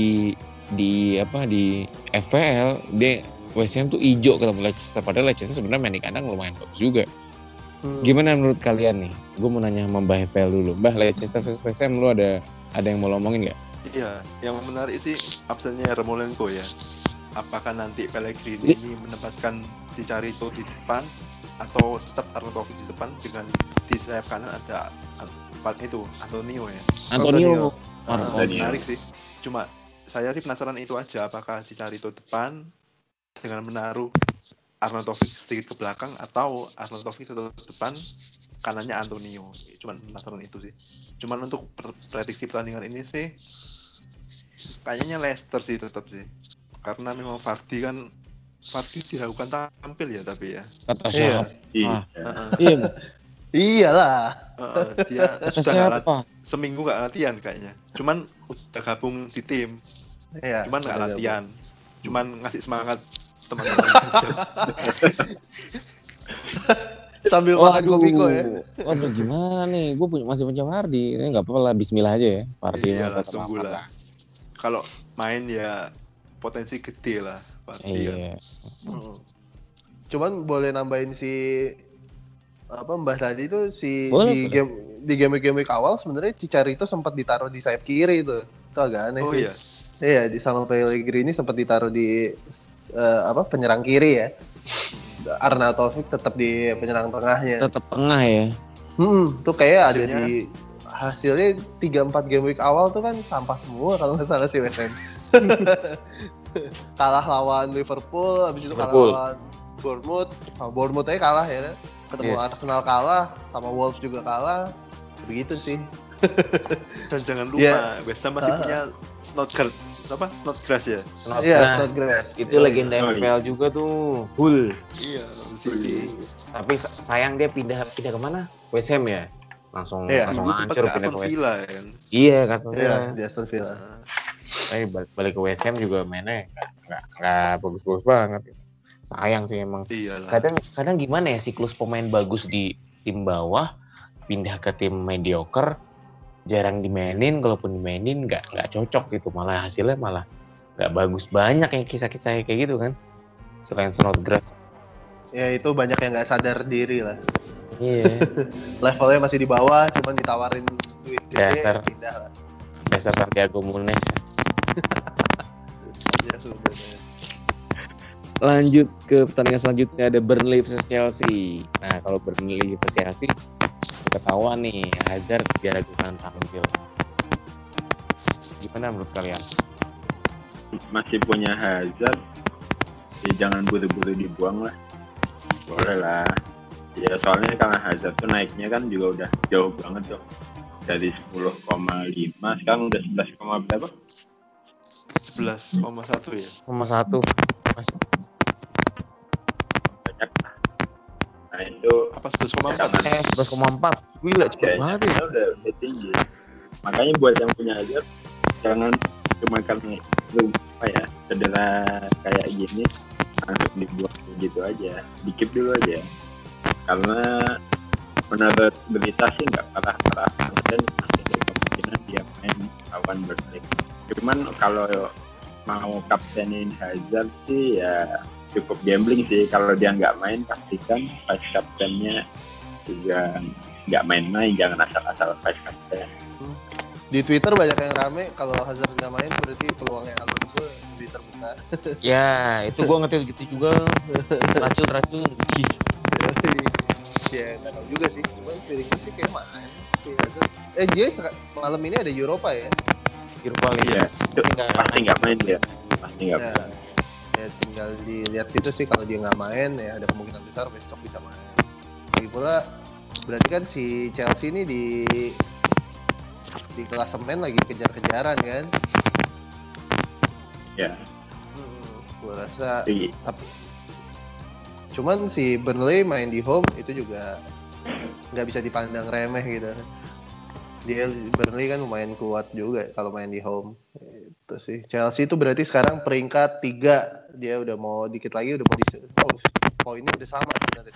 di apa di FPL dia West Ham tuh hijau ketemu Leicester padahal Leicester sebenarnya main di kandang lumayan bagus juga. Hmm. Gimana menurut kalian nih? Gue mau nanya sama Mbah FPL dulu. Mbah Leicester versus West Ham lu ada ada yang mau lo omongin nggak? Iya, yang menarik sih absennya Remolenko ya. Apakah nanti Pellegrini ini menempatkan Cicarito di depan atau tetap Arnautovic di depan dengan di sayap kanan ada An- itu Antonio ya. Antonio. Antonio. Antonio. Menarik sih. Cuma saya sih penasaran itu aja apakah Cicarito depan dengan menaruh Arnautovic sedikit ke belakang atau Arnautovic tetap depan kanannya Antonio. Cuman penasaran itu sih. Cuman untuk prediksi pertandingan ini sih kayaknya Leicester sih tetap sih. Karena memang Vardy kan Vardy diragukan tampil ya tapi ya. Kata Iya. siapa? Iya. Heeh, Iya, Mbah. Iyalah. heeh, dia kata sudah siapa? seminggu nggak latihan kayaknya. Cuman udah gabung di tim. Iya. cuman ada latihan cuman ngasih semangat teman-teman. Sambil makan kopiko ya. Waduh gimana nih? Gue punya masih punya Fardi. Ini nggak apa-apa lah. Bismillah aja ya. Fardi Iya lah, tunggu lah. kalau main ya potensi gede lah pasti kan. Iya. Mm. Cuman boleh nambahin si apa Mbah tadi itu si Boleh, di boleh. game di game-game awal sebenarnya Cicarito sempat ditaruh di sayap kiri itu. Itu agak aneh oh sih. iya Iya, di sama Pellegrini sempat ditaruh di eh, apa penyerang kiri ya. Arnautovic tetap di penyerang tengahnya. Tetap tengah ya. Hmm, tuh kayak ada di hasilnya 3-4 game week awal tuh kan sampah semua kalau nggak salah sih West Ham. kalah lawan Liverpool, habis itu kalah Liverpool. lawan Bournemouth, sama Bournemouth aja kalah ya kan. Ketemu Iya. Arsenal kalah, sama Wolves juga kalah. Begitu sih. dan jangan lupa Iya. West Ham masih Ah. punya Snodgrass apa Snodgrass ya Snodgrass. Iya, Snodgrass. Itu Iya. legenda Oh, iya. FPL juga tuh. Hull. iya City Tapi sa- sayang dia pindah pindah ke mana? West Ham ya. Langsung Iya. langsung dulu hancur ke pindah Aston ke West. Villa ya kan Iya katanya. Iya, di Aston Villa. Nah, Tapi balik, balik ke West Ham juga mainnya nggak nggak bagus-bagus banget. Sayang sih emang. iya lah kadang kadang gimana ya siklus pemain bagus di tim bawah pindah ke tim mediocre jarang dimainin kalaupun dimainin nggak nggak cocok gitu malah hasilnya malah nggak bagus banyak yang kisah-kisah kayak gitu kan selain Snodgrass Ya itu banyak yang nggak sadar diri lah. iya Levelnya masih di bawah, cuman ditawarin duit Dasar. ya pindah lah. dasar Santiago Munes Ya, sebenarnya. lanjut ke pertandingan selanjutnya ada Burnley versus Chelsea nah kalau Burnley versus Chelsea ketahuan nih Hazard diragukan tampil gimana menurut kalian Masih punya Hazard. Ya jangan buru-buru dibuang lah. Boleh lah. Ya soalnya karena Hazard tuh naiknya kan juga udah jauh banget tuh. Dari 10,5 sekarang udah 11, berapa? 11,1 ya nomor satu Nah itu apa 11,4 eh 11,4 gila cepet banget ya. udah, udah tinggi. Makanya buat yang punya Hazard jangan cuma karena lu apa ya cedera kayak gini langsung dibuang gitu aja. Dikip dulu aja. Karena menurut berita sih nggak parah-parah dan masih ada kemungkinan dia main lawan Burnley. Cuman kalau mau kaptenin Hazard sih ya cukup gambling sih kalau dia nggak main pastikan vice kaptennya juga nggak main-main jangan asal-asal vice kapten Di Twitter banyak yang rame kalau Hazard nggak main berarti peluangnya Alonso lebih terbuka. Ya, itu gua ngetil gitu juga. Racun, racun. ya nggak tahu juga sih cuma feeling gue sih kayak main si Hazard. eh dia malam ini ada Eropa ya Europa League. Iya, itu nggak pasti nggak main dia. Pasti nggak ya, main. Ya tinggal dilihat gitu sih kalau dia nggak main ya ada kemungkinan besar besok bisa main. Lagi pula berarti kan si Chelsea ini di di klasemen lagi kejar-kejaran kan? Ya, hmm, gue rasa tapi tapi cuman si Burnley main di home itu juga nggak bisa dipandang remeh gitu. Dia Burnley kan lumayan kuat juga kalau main di home. Itu sih. Chelsea itu berarti sekarang peringkat tiga dia udah mau dikit lagi udah mau di oh poinnya udah sama sebenarnya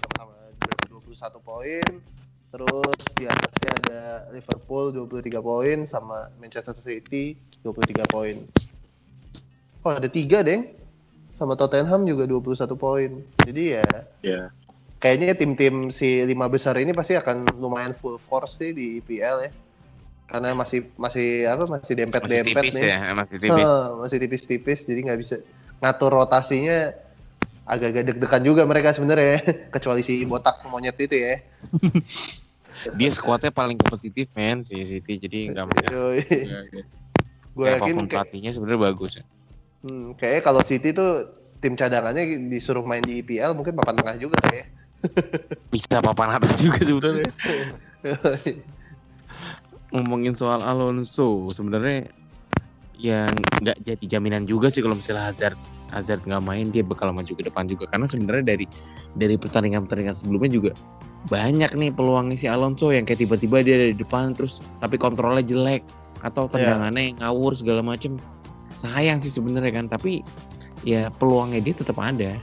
sama-sama 21 poin terus di atasnya ada Liverpool 23 poin sama Manchester City 23 poin. Oh ada tiga deng. Sama Tottenham juga 21 poin. Jadi ya ya kayaknya tim-tim si lima besar ini pasti akan lumayan full force sih di IPL ya karena masih masih apa masih Masih dempet-dempet tipis nih ya, masih tipis. Heeh, masih tipis-tipis jadi nggak bisa ngatur rotasinya agak-agak deg-degan juga mereka sebenarnya kecuali si botak monyet itu ya Dia skuadnya paling kompetitif men si City jadi nggak mungkin. Yoi. gue Ya, yakin apa pun kayak, pelatihnya sebenarnya bagus ya. hmm, kayaknya kalau City tuh tim cadangannya disuruh main di IPL mungkin papan tengah juga ya Bisa papan atas juga sebenarnya. Ngomongin soal Alonso sebenarnya yang nggak jadi jaminan juga sih kalau misalnya Hazard Hazard nggak main dia bakal maju ke depan juga. Karena sebenarnya dari dari pertandingan-pertandingan sebelumnya juga banyak nih peluangnya si Alonso yang kayak tiba-tiba dia ada di depan terus tapi kontrolnya jelek atau tendangannya yang ngawur segala macem. Sayang sih sebenarnya kan tapi ya peluangnya dia tetap ada.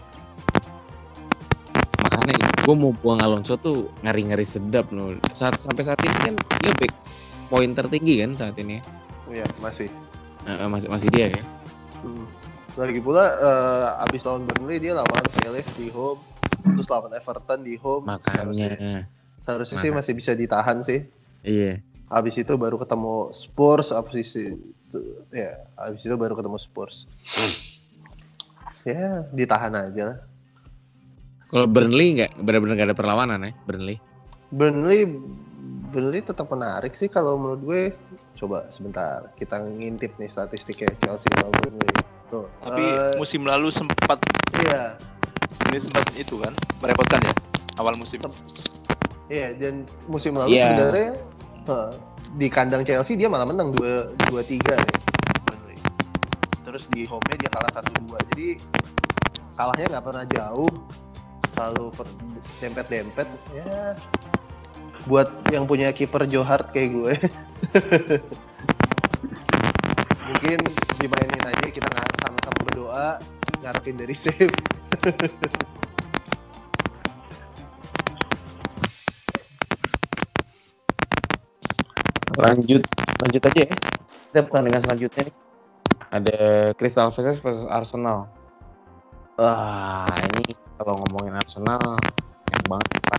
Makanya gue mau buang Alonso tuh ngari-ngari sedap loh. Saat sampai saat ini kan dia back poin tertinggi kan saat ini Iya masih Eh, masih masih dia ya Hmm. Lagi pula eh, abis lawan Burnley dia lawan Palace di home, terus lawan Everton di home. Seharusnya, makanya seharusnya sih Maka- masih bisa ditahan sih. iya Abis itu baru ketemu Spurs, abis itu ya abis itu baru ketemu Spurs. Ya ditahan aja lah. kalau Burnley nggak benar-benar nggak ada perlawanan ya Burnley Burnley Burnley tetap menarik sih kalau menurut gue. Coba sebentar kita ngintip nih statistiknya Chelsea lawan Burnley. Tuh. Tapi eh, musim lalu sempat iya, ini sempat itu kan merepotkan ya awal musim. Iya, dan musim lalu Iya. sebenarnya eh, di kandang Chelsea dia malah menang 2 2 3 nih. Burnley. Terus di home-nya dia kalah 1-2. Jadi kalahnya nggak pernah jauh. Selalu dempet-dempet ya. Buat yang punya kiper Joe Hart kayak gue. Mungkin dimainin aja kita nggak sama-sama berdoa ngarepin dari save. lanjut lanjut aja ya kita pertandingan selanjutnya nih ada Crystal Palace versus Arsenal wah ini kalau ngomongin Arsenal yang banget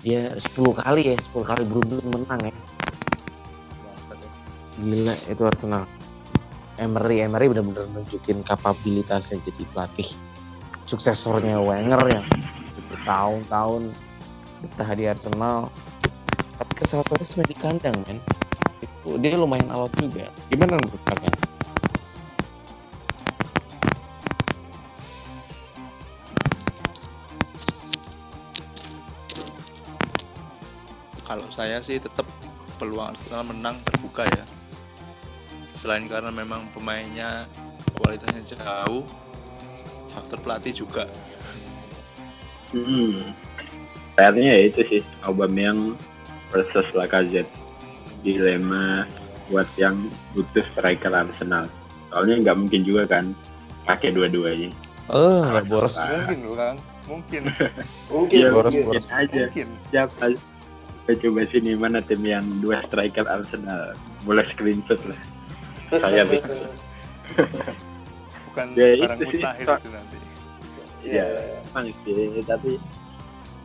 Dia 10 kali ya 10 kali beruntun menang ya. Gila itu Arsenal. Emery Emery benar-benar nunjukin kapabilitasnya jadi pelatih. Suksesornya Wenger yang bertahun-tahun betah di Arsenal. Tapi kesalahannya cuma di kandang men. Itu dia lumayan alot juga. Gimana menurut kalian Kalau saya sih tetap peluang Arsenal menang terbuka ya. Selain karena memang pemainnya kualitasnya jauh, faktor pelatih juga. Hmm. PR-nya ya itu sih Aubameyang versus Lacazette. Dilema buat yang butuh striker Arsenal. Soalnya nggak mungkin juga kan pakai dua-duanya. oh nggak boros loh Kang, mungkin, Mungkin, Iya, boros mungkin. boros aja. mungkin. Siapa? Kita coba sini mana tim yang dua striker Arsenal. Boleh screenshot lah. Saya nih. Bukan Ya, barang itu sih. mustahil itu nanti. Iya, emang sih. Tapi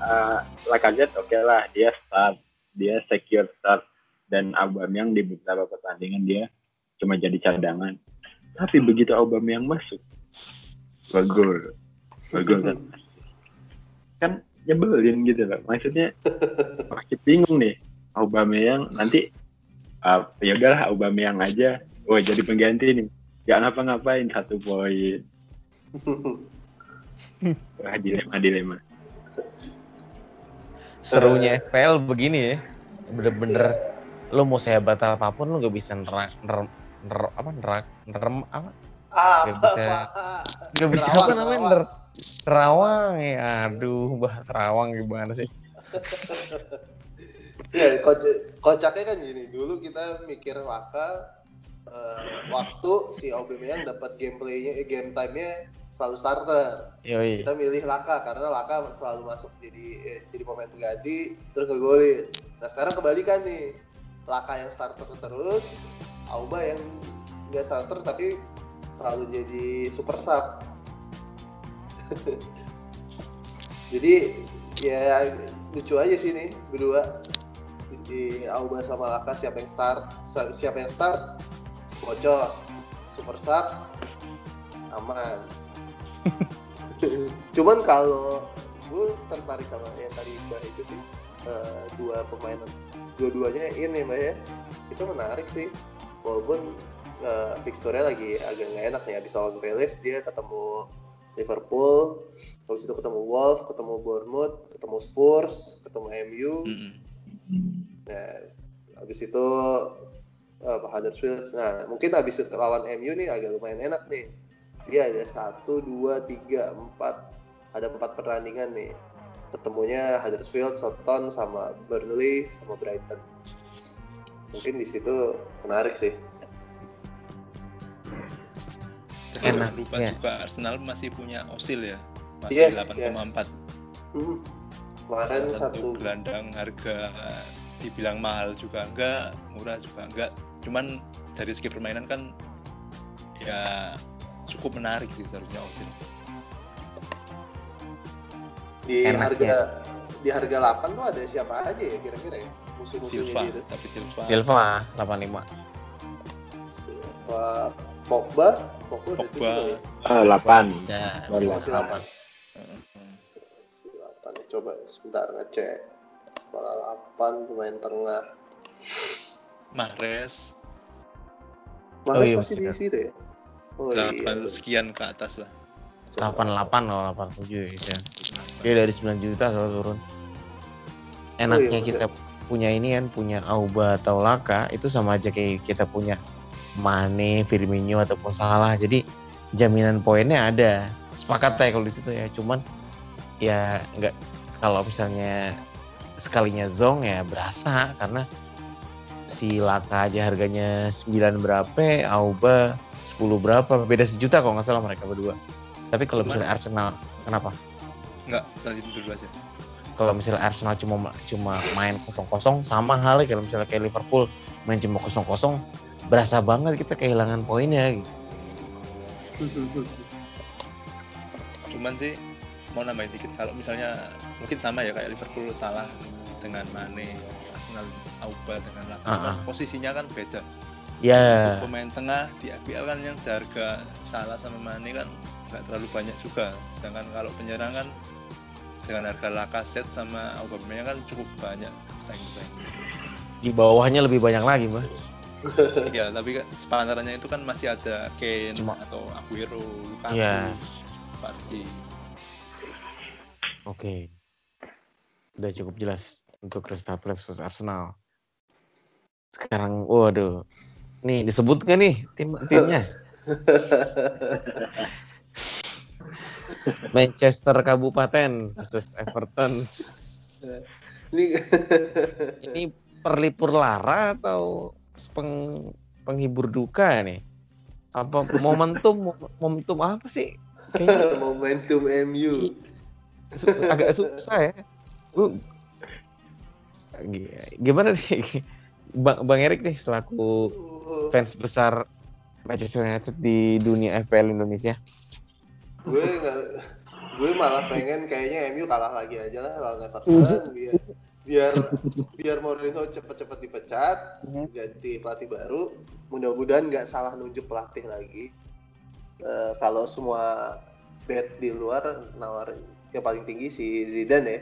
uh, Lacazette oke lah, dia start, dia secure start dan Aubameyang di beberapa pertandingan dia cuma jadi cadangan. Tapi begitu Aubameyang masuk, bagol kan. kan nyebelin gitu loh. Maksudnya masih bingung nih Aubameyang. Nanti uh, ya udahlah Aubameyang aja. Oh jadi pengganti nih. Gak ngapa-ngapain satu poin. Wah dilema dilema. Serunya FPL begini ya. Bener-bener lu mau sehebat apa pun lu gak bisa nerak ner, ner- apa nerak nerem apa? Ah, Nggak bisa. gak bisa apa namanya ner, terawang ya aduh bah terawang gimana sih Ya, koc- kocaknya kan gini. Dulu kita mikir Laka eh, waktu si Aubameyang dapat gameplaynya, eh, game time-nya selalu starter. yoi Kita milih Laka karena Laka selalu masuk jadi eh, jadi pemain pengganti terus ngegolin. Nah sekarang kebalikan nih. Laka yang starter terus, Auba yang nggak starter tapi selalu jadi super sub. jadi ya lucu aja sih nih berdua. Di Auba sama Laka siapa yang start? Siapa yang start? Bocor super sub aman. Cuman kalau gue tertarik sama yang tadi mbak itu sih eh, dua pemain dua-duanya ini mbak ya. Itu menarik sih. Walaupun eh, fixturenya lagi agak nggak enak nih habis lawan Palace dia ketemu Liverpool habis itu ketemu Wolves ketemu Bournemouth ketemu Spurs ketemu MU Mm-mm. Nah, habis itu apa Huddersfield. Nah, mungkin habis itu lawan MU nih agak lumayan enak nih. Dia ada satu, dua, tiga, empat, ada empat pertandingan nih. Ketemunya Huddersfield, Southampton, sama Burnley, sama Brighton. Mungkin di situ menarik sih. Jangan Enak, lupa ya. juga Arsenal masih punya Osil ya. Masih Yes, 8,4. Hmm. Kemarin Salah satu, gelandang harga dibilang mahal juga enggak, murah juga enggak. Cuman dari segi permainan kan ya cukup menarik sih seharusnya Osil. di Enak harga ya. di harga 8 tuh ada siapa aja ya kira-kira ya? Musuh-musuhnya Silva, gitu. tapi Silva. Silva 85 Silva, Pogba, Pogba udah Pogba. tujuh ya. ah delapan ya Masih delapan. Delapan. Coba sebentar ngecek. Kepala 8 pemain tengah. Mahrez Mahrez Oh iya, masih di bener. situ ya? Oh 8 iya. sekian ke atas lah. Coba. 88 loh 87 gitu ya. Dia dari 9 juta selalu turun. Enaknya Oh iya, kita punya ini kan punya Auba atau Laka itu sama aja kayak kita punya Mane, Firmino ataupun Salah. Jadi jaminan poinnya ada. Sepakat ya kalau di situ ya. Cuman ya nggak kalau misalnya sekalinya zong ya berasa karena si Laka aja harganya 9 berapa, Auba 10 berapa, beda sejuta kalau nggak salah mereka berdua. Tapi kalau misalnya Arsenal, kenapa? Enggak, lanjutin dulu aja. Kalau misalnya Arsenal cuma cuma main kosong-kosong, sama halnya kalau misalnya kayak Liverpool main cuma kosong-kosong, berasa banget kita kehilangan poinnya. Gitu. Cuman sih mau nambahin dikit kalau misalnya mungkin sama ya kayak Liverpool salah dengan Mane, Arsenal Auba dengan Laka. Ah, Cuman ah. Posisinya kan beda. Ya, Untuk pemain tengah di FPL kan yang seharga salah sama Mane kan nggak terlalu banyak juga. Sedangkan kalau penyerang kan dengan harga Lacazette sama Aubameyang kan cukup banyak saing-saing. di bawahnya lebih banyak lagi, Mbak. Iya, tapi kan sepantarannya itu kan masih ada Kane Cuma- atau Aguero, Lukaku, Iya. Vardy. Oke. Udah cukup jelas untuk Crystal Palace versus Arsenal. Sekarang, waduh. Nih, disebut gak nih tim timnya? Manchester Kabupaten versus Everton. Ini Ini perlipur lara atau peng, penghibur duka nih? Apa momentum momentum apa sih? Kayaknya momentum MU. agak susah ya. Gimana nih? Bang, Bang Erik nih selaku fans besar Manchester United di dunia FPL Indonesia. gue gue malah pengen kayaknya MU kalah lagi aja lah lawan Everton biar biar biar Mourinho cepet-cepet dipecat ganti pelatih baru mudah-mudahan nggak salah nunjuk pelatih lagi Eh, kalau semua bet di luar nawarin yang paling tinggi si Zidane ya.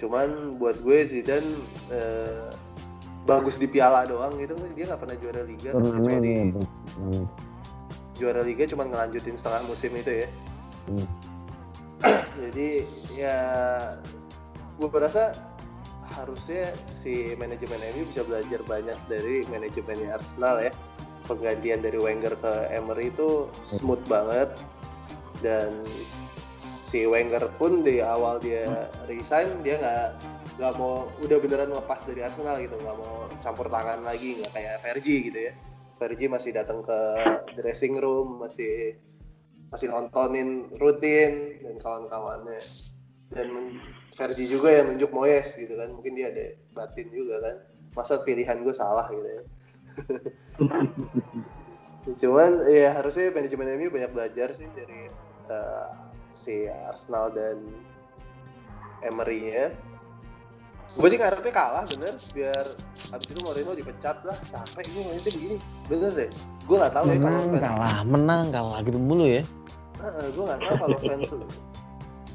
Cuman buat gue Zidane eh, bagus di piala doang gitu dia nggak pernah juara liga kecuali. Hmm. juara liga cuman ngelanjutin setengah musim itu ya. Hmm. Jadi ya gue berasa harusnya si manajemen MU bisa belajar banyak dari manajemennya Arsenal ya. Penggantian dari Wenger ke Emery itu smooth banget. Dan si Wenger pun di awal dia resign dia nggak nggak mau udah beneran lepas dari Arsenal gitu. Nggak mau campur tangan lagi nggak kayak Fergie gitu ya. Fergie masih datang ke dressing room masih masih nontonin rutin dan kawan-kawannya. Dan Fergie juga yang nunjuk Moyes gitu kan. Mungkin dia ada batin juga kan. Masa pilihan gue salah gitu ya. Cuman ya harusnya manajemen MU banyak belajar sih dari eh, si Arsenal dan Emery-nya. Gue sih ngarepnya kalah bener. Biar abis itu Mourinho dipecat lah. Capek gue ngeliatnya begini. Bener deh. Gue nggak tahu ya kalau fans kalah menang kalah gitu mulu ya. Gue nggak tahu kalau fans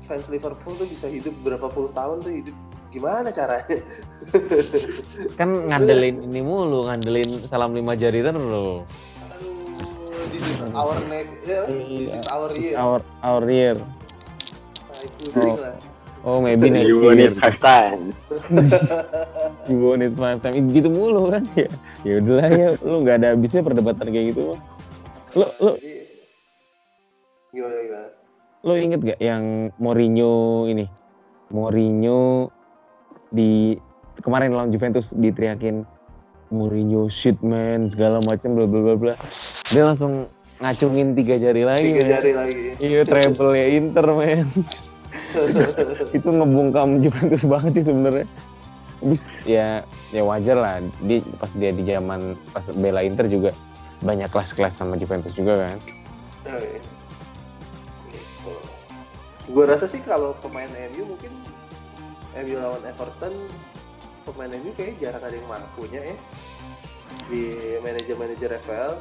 fans Liverpool tuh bisa hidup berapa puluh tahun tuh hidup gimana caranya? Kan ngandelin ini mulu ngandelin salam lima jari terus aduh this is our neck ya this is our year. Our our year. Nah, itu lah. Oh maybe next You want year. it five times. you want it five time gitu mulu kan? Ya ya udahlah ya. Lu nggak ada habisnya perdebatan kayak gitu lu lu gimana gimana lu inget gak yang Mourinho ini? Mourinho di kemarin lawan Juventus diteriakin Mourinho shit man segala macam bla bla bla bla. Dia langsung ngacungin tiga jari lagi tiga jari lagi. Iya treble ya Inter men itu ngebungkam Juventus banget sih sebenarnya. Ya ya wajar lah. Dia pas dia di zaman pas bela Inter juga banyak kelas-kelas sama Juventus juga kan. Oh, iya. Gue rasa sih kalau pemain MU mungkin MU lawan Everton pemain MU kayaknya jarang ada yang mampunya ya di manajer-manajer FPL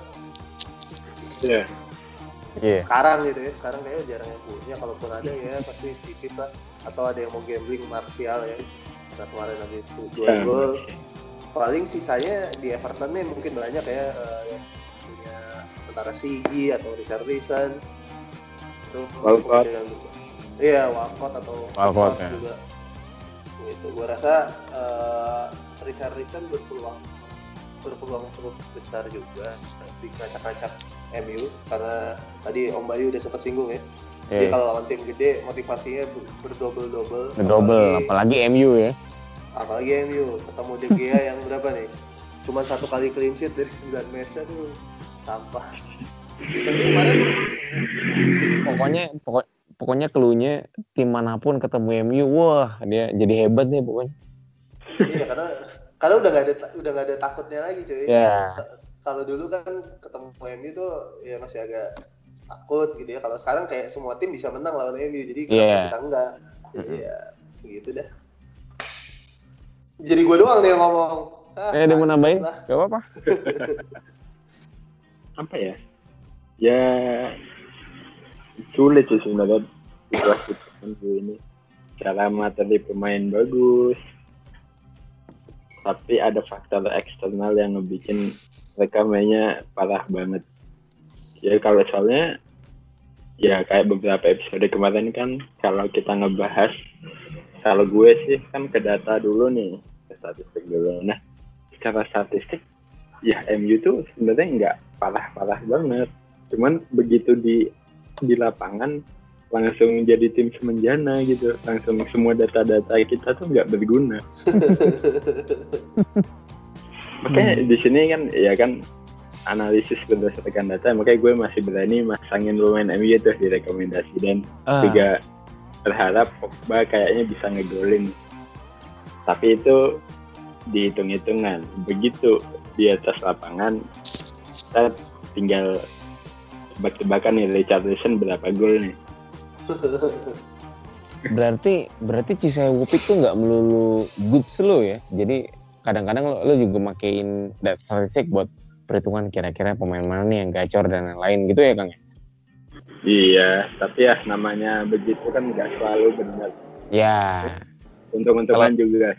Iya. iya sekarang gitu ya sekarang kayaknya jarang yang punya kalaupun ada ya pasti tipis lah atau ada yang mau gambling Martial ya nah kemarin habis dua Ya. gol paling sisanya di Everton nih mungkin banyak ya eh, yang punya antara Sigi atau Richard Reason itu Walcott. Iya Walcott atau Walcott, ya. juga gitu gua rasa eh, Richard Reason berpeluang berpeluang cukup besar juga di kancak-kancak MU karena tadi Om Bayu udah sempat singgung ya Jadi iya kalau lawan tim gede motivasinya ber- berdouble-double. double Apalagi, apalagi MU ya apalagi MU ketemu De Gea yang berapa nih? Cuman satu kali clean sheet dari 9 match aduh sampah. Tapi kemarin pokoknya pokok, pokoknya keluhnya tim mana pun ketemu MU wah dia jadi hebat nih pokoknya iya karena karena udah gak ada udah gak ada takutnya lagi cuy. ya Kalau dulu kan ketemu MU tuh ya masih agak takut gitu ya. Kalau sekarang kayak semua tim bisa menang lawan MU jadi Iya. kita enggak? Mm-mm. Iya, gitu dah. Jadi gue doang nih yang ngomong. Ah, eh ada yang mau nambahin lah. gak apa-apa Apa ya? Ya sulit sih sebenarnya tertentu ini. Cara materi pemain bagus, tapi ada faktor eksternal yang ngebikin mereka mainnya parah banget. Ya kalau soalnya ya kayak beberapa episode kemarin kan kalau kita ngebahas kalau gue sih kan ke data dulu nih ke statistik dulu. Nah secara statistik ya MU tuh sebenarnya nggak parah-parah banget. Cuman begitu di di lapangan langsung jadi tim semenjana gitu. Langsung semua data-data kita tuh nggak berguna. Makanya di sini kan ya kan analisis berdasarkan data. Makanya gue masih berani masangin pemain MU tuh di rekomendasi. Dan Ah, juga berharap Pogba kayaknya bisa ngegolin. Tapi itu dihitung-hitungan. Begitu di atas lapangan kita tinggal tebak-tebakan nih Richarlison berapa gol nih berarti berarti Cisai Wupik tuh nggak melulu good slow ya jadi kadang-kadang lo, lo juga makein data statistik buat perhitungan kira-kira pemain mana nih yang gacor dan lain-lain gitu ya Kang ya? Iya, tapi ya namanya begitu kan nggak selalu benar. Ya, Untung-untungan juga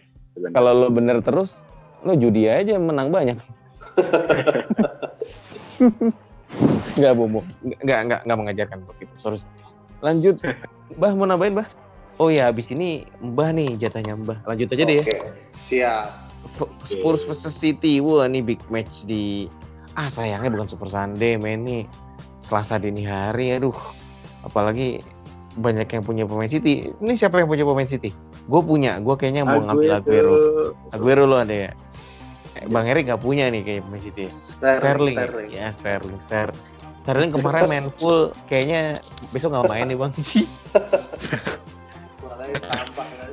kalau lo bener terus, lo judi aja menang banyak. Enggak, Bomo. Enggak, enggak, enggak mengajarkan begitu. Sorry. Lanjut. Mbah mau nambahin, Mbah? Oh ya, habis ini Mbah nih jatahnya Mbah. Lanjut aja deh ya. Oke, siap. Spurs versus City. Wah, ini big match di ah sayangnya bukan Super Sunday, men nih. Selasa dini hari. Aduh. Apalagi banyak yang punya pemain City. Ini siapa yang punya pemain City? Gue punya. Gue kayaknya mau ngambil Aguero. Aguero lo ada ya? Bang Erik nggak punya nih kayak pemain City. Sterling, Sterling, Sterling. ya Sterling, Ster Sterling kemarin main full, kayaknya besok nggak main nih bang. Kan.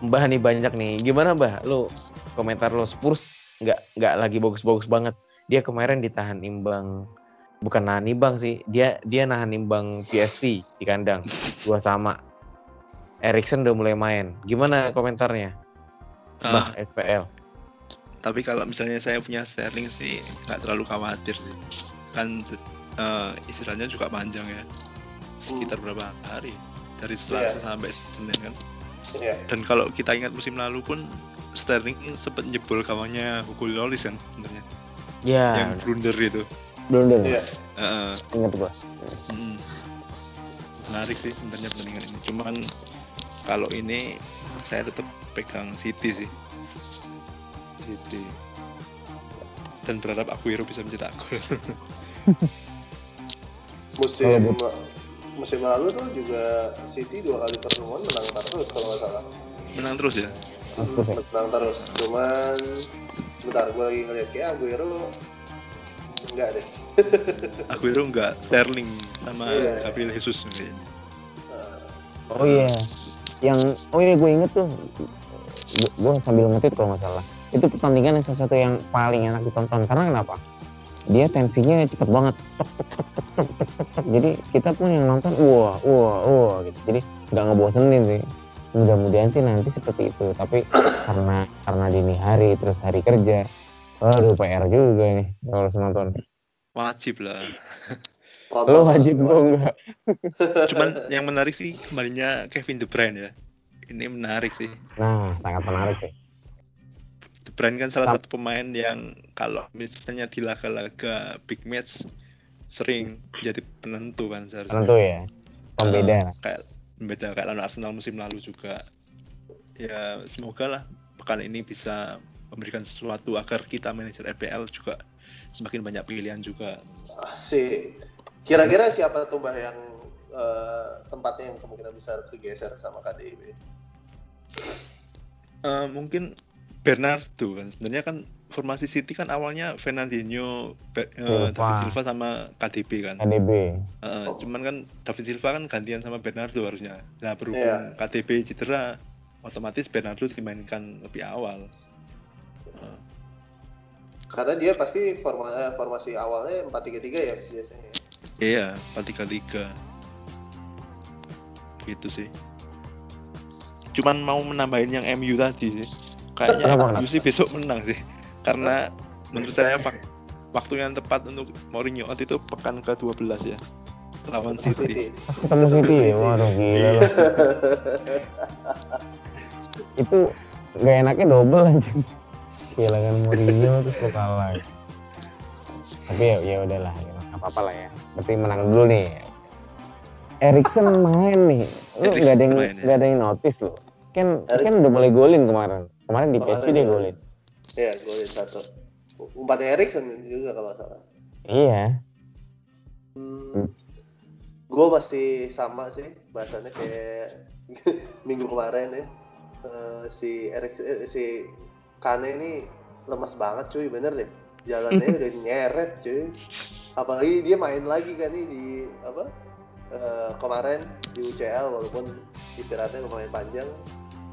Mbah nih banyak nih, gimana Mbah? Lo komentar lo Spurs nggak nggak lagi bagus-bagus banget. Dia kemarin ditahan imbang, bukan nahan imbang sih, dia dia nahan imbang PSV di kandang dua sama. Erikson udah mulai main. Gimana komentarnya? Ah, FPL. tapi kalau misalnya saya punya Sterling sih nggak terlalu khawatir sih. Kan eh, istirahatnya juga panjang ya. Sekitar berapa hari? Dari Selasa Iya. sampai Senin kan. Iya. Dan kalau kita ingat musim lalu pun Sterling sempat jebol kawannya Hugo Lloris kan sebenarnya. Ya, Yang blunder itu. belum. Iya. Heeh. Ingat gua. Mm. menarik sih sebenarnya pertandingan ini cuman kalau ini saya tetap pegang City sih City dan berharap Aguero bisa mencetak gol Musim Kalau musim lalu tuh juga City dua kali pertemuan menang terus kalau nggak salah. menang terus ya sih. Menang terus. Cuman sebentar gue lagi ngeliat kayak Aguero enggak deh. Aguero enggak Sterling sama Iya. Gabriel Jesus kayaknya. Eh, Oh iya, yang oh iya gue inget tuh. Gue, sambil ngetik kalau nggak salah. Itu pertandingan yang salah satu yang paling enak ditonton. Karena kenapa? Dia tensinya cepet banget. Jadi kita pun yang nonton wah wah wah gitu. Jadi nggak ngebosenin sih. Mudah-mudahan sih nanti seperti itu. Tapi karena karena dini hari terus hari kerja. Aduh PR juga nih kalau nonton wajib lah. Lo wajib gue enggak? cuman yang menarik sih kembalinya Kevin De Bruyne ya ini menarik sih Nah, sangat menarik sih. De Bruyne kan salah Tam- satu pemain yang kalau misalnya di laga-laga big match sering jadi penentu kan seharusnya Tentu ya, pembeda. lah. kayak beda kayak lawan Arsenal musim lalu juga ya semoga lah pekan ini bisa memberikan sesuatu agar kita manajer EPL juga semakin banyak pilihan juga Asik. Kira-kira siapa tuh Mbah yang eh, tempatnya yang kemungkinan besar kegeser sama KDB? Eh, mungkin Bernardo kan sebenarnya kan formasi City kan awalnya Fernandinho, Be- eh, Silva. David Silva sama KDB kan. KDB. Eh, Oh. Cuman kan David Silva kan gantian sama Bernardo harusnya. Nah berhubung Iya. KDB cedera, otomatis Bernardo dimainkan lebih awal. Eh, Karena dia pasti forma, eh, formasi awalnya 4-3-3 ya biasanya. Iya, 4-3-3. Gitu sih. Cuman mau menambahin yang MU tadi sih. Kayaknya MU sih besok menang sih. Karena menurut saya fak- waktu yang tepat untuk Mourinho out itu pekan ke-12 ya. Lawan City. City. ketemu City ya waduh gila loh itu gak enaknya double anjing kehilangan Mourinho terus lo kalah tapi ya ya udahlah ya, nggak apa-apa lah ya berarti menang dulu nih Erikson main nih lu nggak ada yang ya. nggak ada yang notice lo kan kan Erikson. udah mulai golin kemarin kemarin di PSG dia golin Iya, golin satu. Umpannya Erikson juga kalau nggak salah. iya Hmm, gue masih sama sih bahasannya kayak minggu kemarin ya. Eh, si Erik eh, si Kane ini lemes banget cuy bener deh jalannya udah nyeret cuy. Apalagi dia main lagi kan nih di apa eh, kemarin di UCL walaupun istirahatnya lumayan panjang.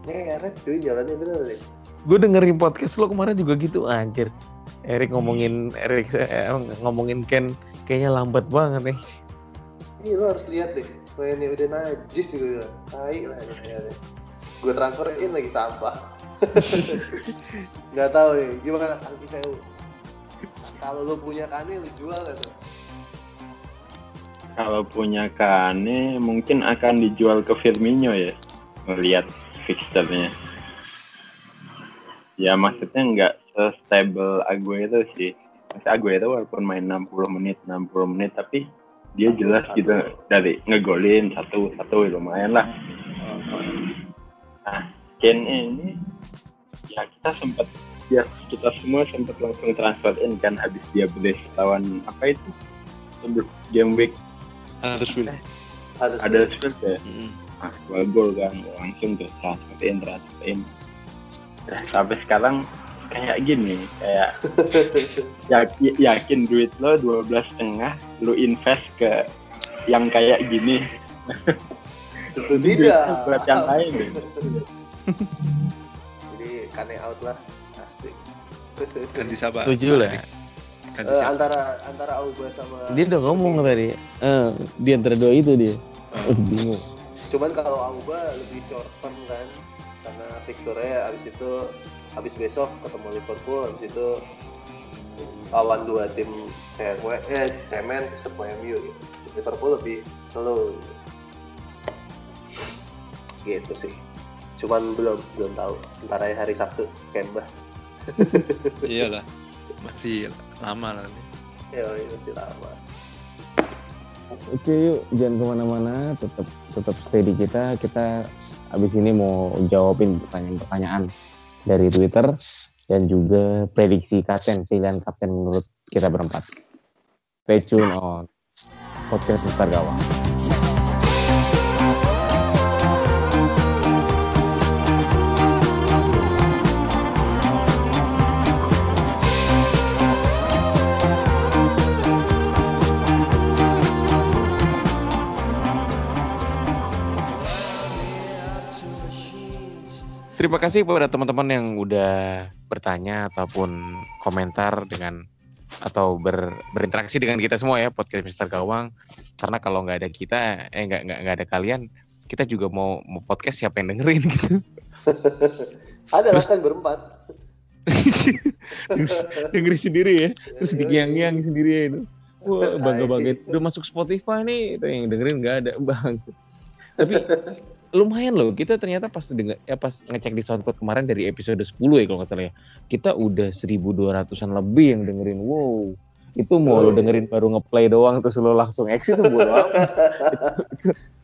Nyeret cuy jalannya bener deh gue dengerin podcast lo kemarin juga gitu anjir. Erik ngomongin Erik eh, ngomongin Ken kayaknya lambat banget nih. Ini lo harus lihat deh mainnya udah najis gitu tai lah ini gue transferin lagi sampah. Nggak tahu nih gimana? Angki Sewu kalau lo punya Kane lo jual gak tuh kalau punya Kane mungkin akan dijual ke Firmino ya melihat fixturnya ya maksudnya nggak se-stable Aguero sih. Mas Aguero walaupun main 60 menit 60 menit tapi dia jelas gitu dari ngegolin satu satu lumayan lah. Nah Kane ini ya kita sempat ya kita semua sempat langsung transfer in kan habis dia beli lawan apa itu game week Huddersfield. Harus ada Spurs ya Mm. ah, dua gol kan langsung tuh transfer in transfer in nah, sampai sekarang kayak gini kayak yakin, yakin duit lo 12 setengah lo invest ke yang kayak gini Tentu tidak. buat yang lain deh. Jadi kane out lah. Ganti siapa? Setuju lah. Ganti siapa? antara antara Auba sama Dia udah ngomong tadi. Eh, di antara dua itu dia. Oh. Bingung. Cuman kalau Auba lebih short term kan karena fixture-nya abis itu habis besok ketemu Liverpool habis itu lawan dua tim cewek eh cemen terus ketemu MU gitu. Liverpool lebih slow gitu. gitu sih cuman belum belum tahu ntar aja hari Sabtu Kemba Iyalah. Masih lama lah. ya ini masih lama Oke yuk, jangan ke mana-mana, tetap tetap stay di kita. Kita abis ini mau jawabin pertanyaan-pertanyaan dari Twitter dan juga prediksi kapten, pilihan kapten menurut kita berempat. Stay tune on podcast Mister Gawang. Terima kasih kepada teman-teman yang udah bertanya ataupun komentar dengan atau ber- berinteraksi dengan kita semua ya podcast Mister Gawang. Karena kalau nggak ada kita, eh nggak nggak nggak ada kalian, kita juga mau, mau podcast siapa yang dengerin gitu. ada lah kan berempat dengerin sendiri ya, terus Yoi. digiang-giang sendiri ya itu. Wah bangga banget. Udah masuk Spotify nih, itu yang dengerin nggak ada bang. Tapi lumayan loh. Kita ternyata pas denger, ya pas ngecek di SoundCloud kemarin dari episode 10 ya kalau nggak salah ya. Kita udah 1200an lebih yang dengerin. Wow. Itu mau lo Oh. dengerin baru ngeplay doang terus lo langsung exit itu bodo itu,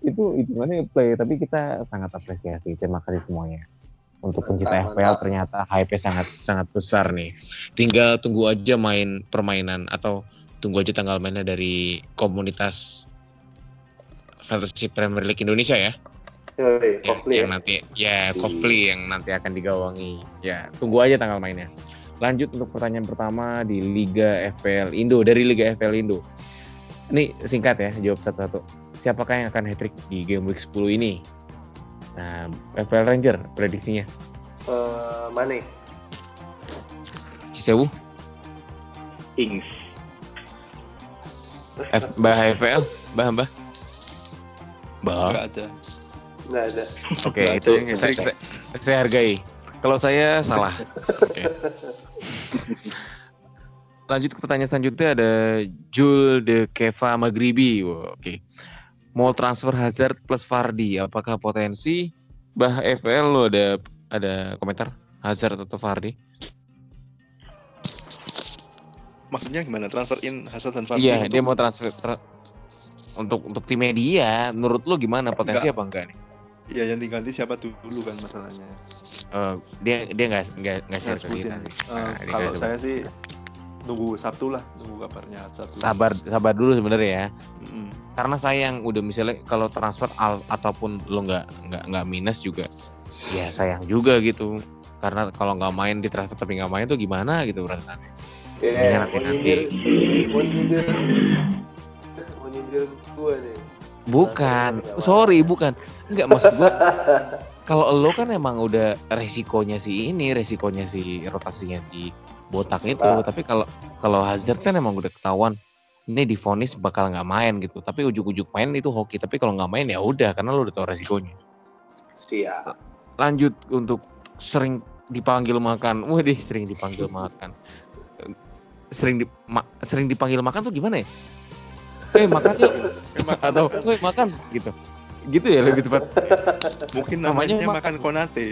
itu itu mana play tapi kita sangat apresiasi. Terima kasih semuanya. Untuk pencinta FPL ternyata hype-nya sangat sangat besar nih. Tinggal tunggu aja main permainan atau tunggu aja tanggal mainnya dari komunitas Fantasy Premier League Indonesia ya Yoi, yang, Kofli yang ya. nanti ya Kofli yang nanti akan digawangi. Ya tunggu aja tanggal mainnya. Lanjut untuk pertanyaan pertama di Liga FPL Indo dari Liga FPL Indo. Ini singkat ya jawab satu-satu. Siapakah yang akan hat-trick di game week 10 ini? Nah FPL Ranger prediksinya. Eh, Mane. Cisewu Ings F Mbah FPL Mbah Mbah? Mbah? Enggak ada. Nggak ada Oke, ada itu yang saya, saya, saya hargai. Kalau saya salah. Oke. Lanjut ke pertanyaan selanjutnya ada Jul de Keva Magribi. Oke. Mau transfer Hazard plus Vardy, apakah potensi? Bah FL lo ada ada komentar Hazard atau Vardy? Maksudnya gimana? Transfer in Hazard dan Vardy Iya, untuk- dia mau transfer tra- untuk untuk timnya dia. Menurut lo gimana potensi Enggak. apa enggak nih? Iya, yang diganti siapa dulu kan masalahnya. Eh, dia dia nggak nggak nggak share Saya ke kita. Eh, sih. Nah, kalau saya sih tunggu Sabtu lah, tunggu kabarnya Sabtu. sabar sabar dulu sebenarnya ya Mm-mm. karena sayang udah misalnya kalau transfer al ataupun lo nggak nggak nggak minus juga ya sayang juga gitu karena kalau nggak main di transfer tapi nggak main tuh gimana gitu perasaannya ya Iya, mau nanti- nyindir mau nyindir mau nyindir gue nih bukan sorry bukan nggak maksud gua kalau lo kan emang udah resikonya si ini resikonya si rotasinya si botak itu Botak. tapi kalau kalau Hazard kan emang udah ketahuan ini difonis bakal nggak main gitu tapi ujuk-ujuk main itu hoki tapi kalau nggak main ya udah karena lo udah tahu resikonya siap lanjut untuk sering dipanggil makan. Waduh, sering dipanggil makan. Sering di, ma- sering dipanggil makan tuh gimana ya? eh makan yuk atau eh makan gitu gitu ya lebih tepat mungkin namanya namanya, makan makan. konate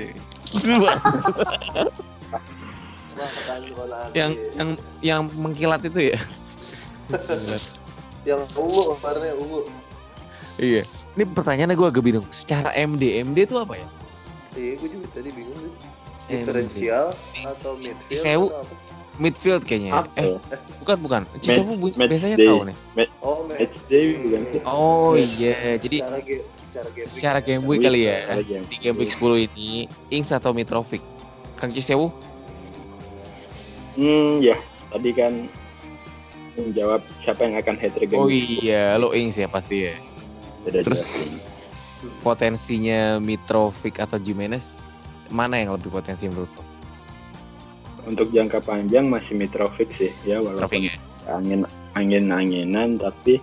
Makan konate. yang yang yang mengkilat itu ya Mengkilat. yang ungu warnanya ungu. iya ini pertanyaannya gue agak bingung secara MD MD itu apa ya Iya, gue juga tadi bingung sih. Diferensial atau midfield Sewu. atau apa? midfield kayaknya Apa eh ya? bukan bukan Cisewu biasanya day. tahu nih Oh, match day bukan oh iya jadi secara game secara game week. secara game week kali ya game. di game week 10 ini Ings atau Mitrovic Kang Cisewu Hmm, ya. Tadi kan menjawab siapa yang akan hat trick oh iya lo Ings ya pasti ya Sudah Terus- jelas. potensinya Mitrovic atau Jimenez mana yang lebih potensi menurut lo? untuk jangka panjang masih Mitrovic sih ya Mitrovic walaupun ya angin angin anginan tapi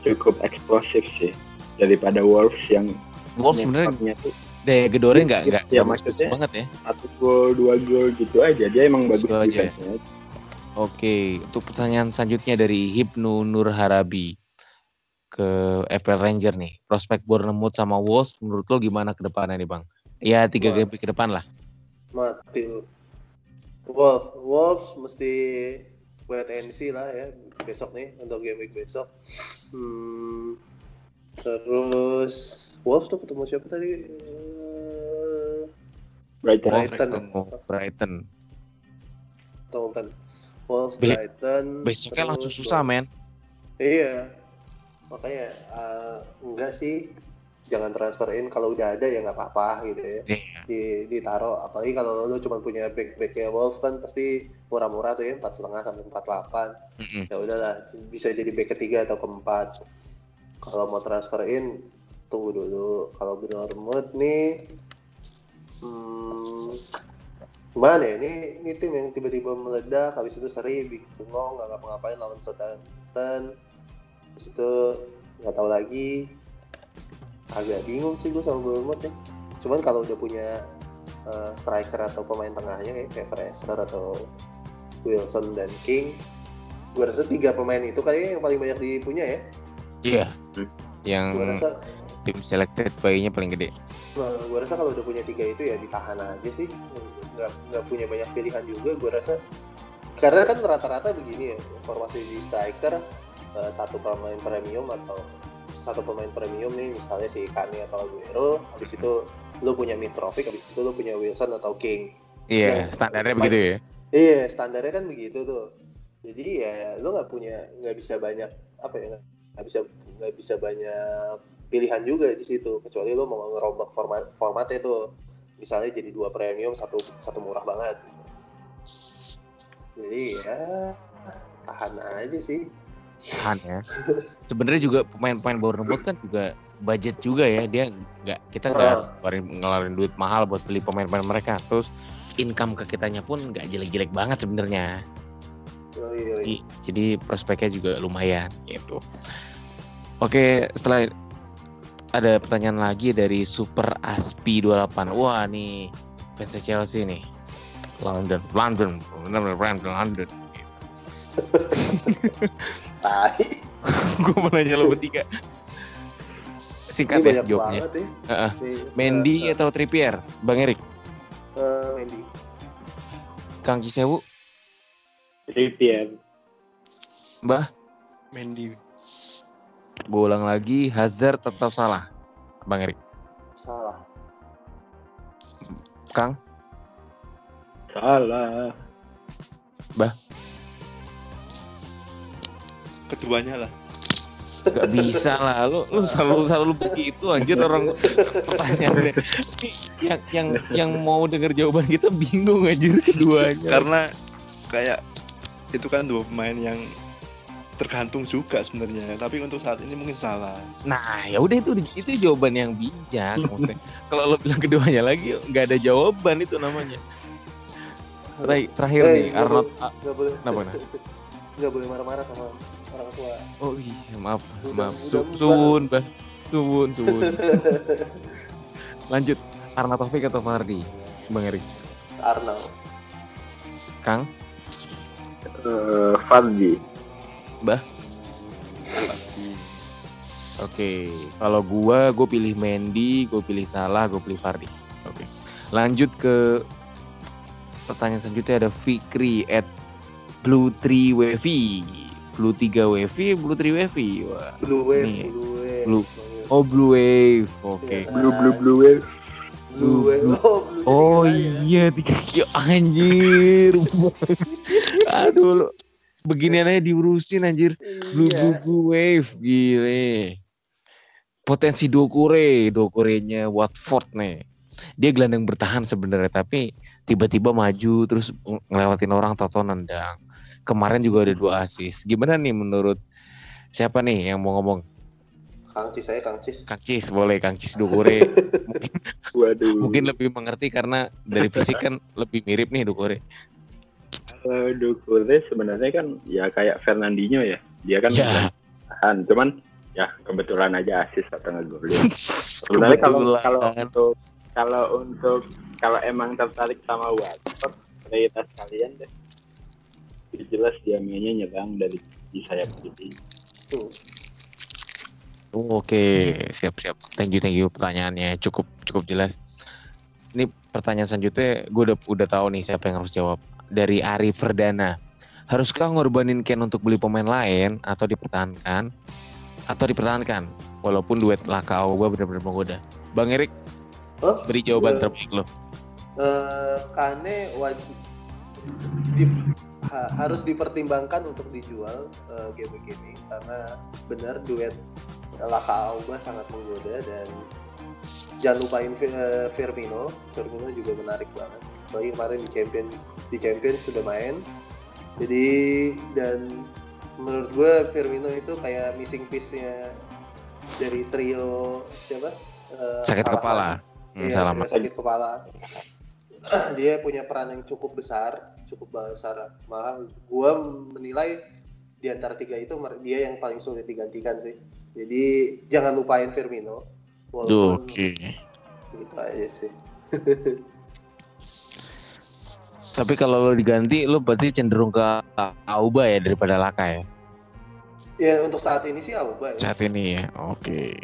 cukup eksplosif sih daripada Wolves yang Wolves sebenarnya tuh daya gedornya nggak nggak Ya, maksudnya- banget ya satu gol dua gol gitu aja dia emang bagus Gitu aja. defense-nya. Oke, untuk pertanyaan selanjutnya dari Hipnu Nur Harabi ke FPL Ranger nih. Prospek Bournemouth sama Wolves menurut lo gimana ke depannya nih, Bang? Ya, tiga game ke depan lah. Mati. Wolf, Wolves mesti wait and see lah ya besok nih untuk game week besok. Hmm, terus Wolves tuh ketemu siapa tadi? Brighton Brighton. Oh, Brighton. Wolves, Be- Brighton. Besoknya terus langsung susah, men. Iya. Makanya eh, enggak sih jangan transferin kalau udah ada ya nggak apa-apa gitu ya. Iya. Di ditaruh apalagi kalau lu cuma punya back backnya Wolves kan pasti murah-murah tuh ya empat setengah sampai empat delapan. Ya udahlah bisa jadi back ketiga atau keempat. Kalau mau transferin tunggu dulu. Kalau Bournemouth nih hmm, gimana ya? Ini ini tim yang tiba-tiba meledak habis itu seri bengong nggak ngapa-ngapain lawan Southampton. Habis itu nggak tahu lagi. Agak bingung sih gue sama Bournemouth ya. Cuman kalau udah punya eh, striker atau pemain tengahnya kayak Fraser atau Wilson dan King, gue rasa tiga pemain itu kayaknya yang paling banyak dipunya ya. Iya. Hmm. Yang rasa tim selected bayinya paling gede. Gue rasa kalau udah punya tiga itu ya ditahan aja sih, nggak nggak punya banyak pilihan juga. Gue rasa karena kan rata-rata begini ya, formasi di striker eh, satu pemain premium atau satu pemain premium nih, misalnya si Kane atau Aguero, habis itu lu punya Mitrovic, habis itu lu punya Wilson atau King. Iya, Yang- standarnya Baik. begitu ya. Iya, standarnya kan begitu tuh. Jadi ya lu nggak punya nggak bisa banyak apa ya nggak bisa nggak bisa banyak pilihan juga di situ kecuali lu mau ngerombak format formatnya tuh misalnya jadi dua premium satu satu murah banget. Jadi ya tahan aja sih. Tahan ya. Sebenarnya juga pemain-pemain Bournemouth kan juga budget juga ya. Dia nggak kita nggak Ah. ngeluarin, ngeluarin duit mahal buat beli pemain-pemain mereka. Terus income ke kitanya pun nggak jelek-jelek banget sebenarnya. Jadi, jadi prospeknya juga lumayan gitu. Oke, setelah ada pertanyaan lagi dari Super Aspi 28. Wah, nih fans Chelsea nih. London, London, London, London, London. Tai. Gue mau nanya lo bertiga. Ini Singkat ya banyak jawabnya. ya. Heeh. Nih, Mendy eh, atau Trippier? Bang Erik, eh, Mendy. Kang Cisewu, Trippier Mbah, Mendy gue ulang lagi, Hazard tetap salah. Bang Erik, Salah. Kang, salah keduanya lah Gak bisa lah, lu, lu selalu selalu begitu anjir orang pertanyaannya. Yang yang yang mau denger jawaban kita bingung anjir keduanya. karena kayak itu kan dua pemain yang tergantung juga sebenarnya tapi untuk saat ini mungkin salah Nah, ya udah itu itu jawaban yang bijak. Maksudnya, kalau lo bilang keduanya lagi nggak ada jawaban itu namanya. Terakhir, terakhir Eh, nih Arnold. boleh- nggak boleh. Kenapa, nah? Nggak boleh marah-marah sama orang tua. Oh iya, maaf, Udah- maaf. udah Su- empat. Suwun, bah. Suwun, suwun. Lanjut. Arna Taufik atau Fardi? Bang Erik. Arnold. Kang, Eh, Fardi Vardy. Oke, kalau gua gue pilih Mendy, gue pilih Salah, gue pilih Vardy. Oke. Lanjut ke pertanyaan selanjutnya ada Fikri at Blue 3 Wavy. Blue 3 Wavy, Blue 3 Wavy. Wah. Blue Wave, Nih. Blue Wave. Blue- Oh Blue Wave. Oke. Iya. Blue blue blue wave. Blue Wave. Blue- Oh, Blue Oh ya. iya tiga kilo anjir. Aduh lu beginian aja diurusin anjir. Blue Iya. Blue Blue Wave gile. Potensi Dokure, Dokurenya Watford nih. Dia gelandang bertahan sebenarnya tapi tiba-tiba maju terus ng- ngelewatin orang Toto nendang. Kemarin juga ada dua assist. Gimana nih menurut siapa nih yang mau ngomong? Kang Cis saya Kang Cis. Kang Cis boleh Kang Cis mungkin Waduh. mungkin lebih mengerti karena dari fisik kan lebih mirip nih Dokure. Kalau Dukure sebenarnya kan ya kayak Fernandinho ya. Dia kan Ya. tahan, cuman ya kebetulan aja asis atau ngegolin. Sebenarnya kalau kalau untuk kalau untuk kalau emang tertarik sama Watford, prioritas kalian deh. Jelas dia mainnya nyerang dari di sayap kiri. Tuh. Oh, Oke, siap-siap. Thank you, thank you pertanyaannya cukup cukup jelas. Ini pertanyaan selanjutnya, gue udah udah tahu nih siapa yang harus jawab. Dari Ari Perdana, haruskah ngorbanin Ken untuk beli pemain lain atau dipertahankan? Atau dipertahankan? Walaupun duet Laka Auba benar-benar menggoda. Bang Erik, Oh, beri jawaban Gua- terbaik lo. eh, Kane wajib di- ha- harus dipertimbangkan untuk dijual eh, game ini karena benar duet Laka Auba sangat menggoda dan jangan lupain eh, Firmino Firmino juga menarik banget apalagi kemarin di Champions di Champions sudah main jadi dan menurut gue Firmino itu kayak missing piece-nya dari trio siapa Eh, Sakit Salah kepala. Hmm, Iya, trio sakit kepala. dia punya peran yang cukup besar, cukup besar. Malah gua menilai di antara tiga itu dia yang paling sulit digantikan sih. Jadi jangan lupain Firmino. Walaupun Oke. gitu aja sih. Tapi kalau lo diganti, lo berarti cenderung ke Auba ya daripada Laka ya? Ya untuk saat ini sih Auba ya. saat ini ya. Oke.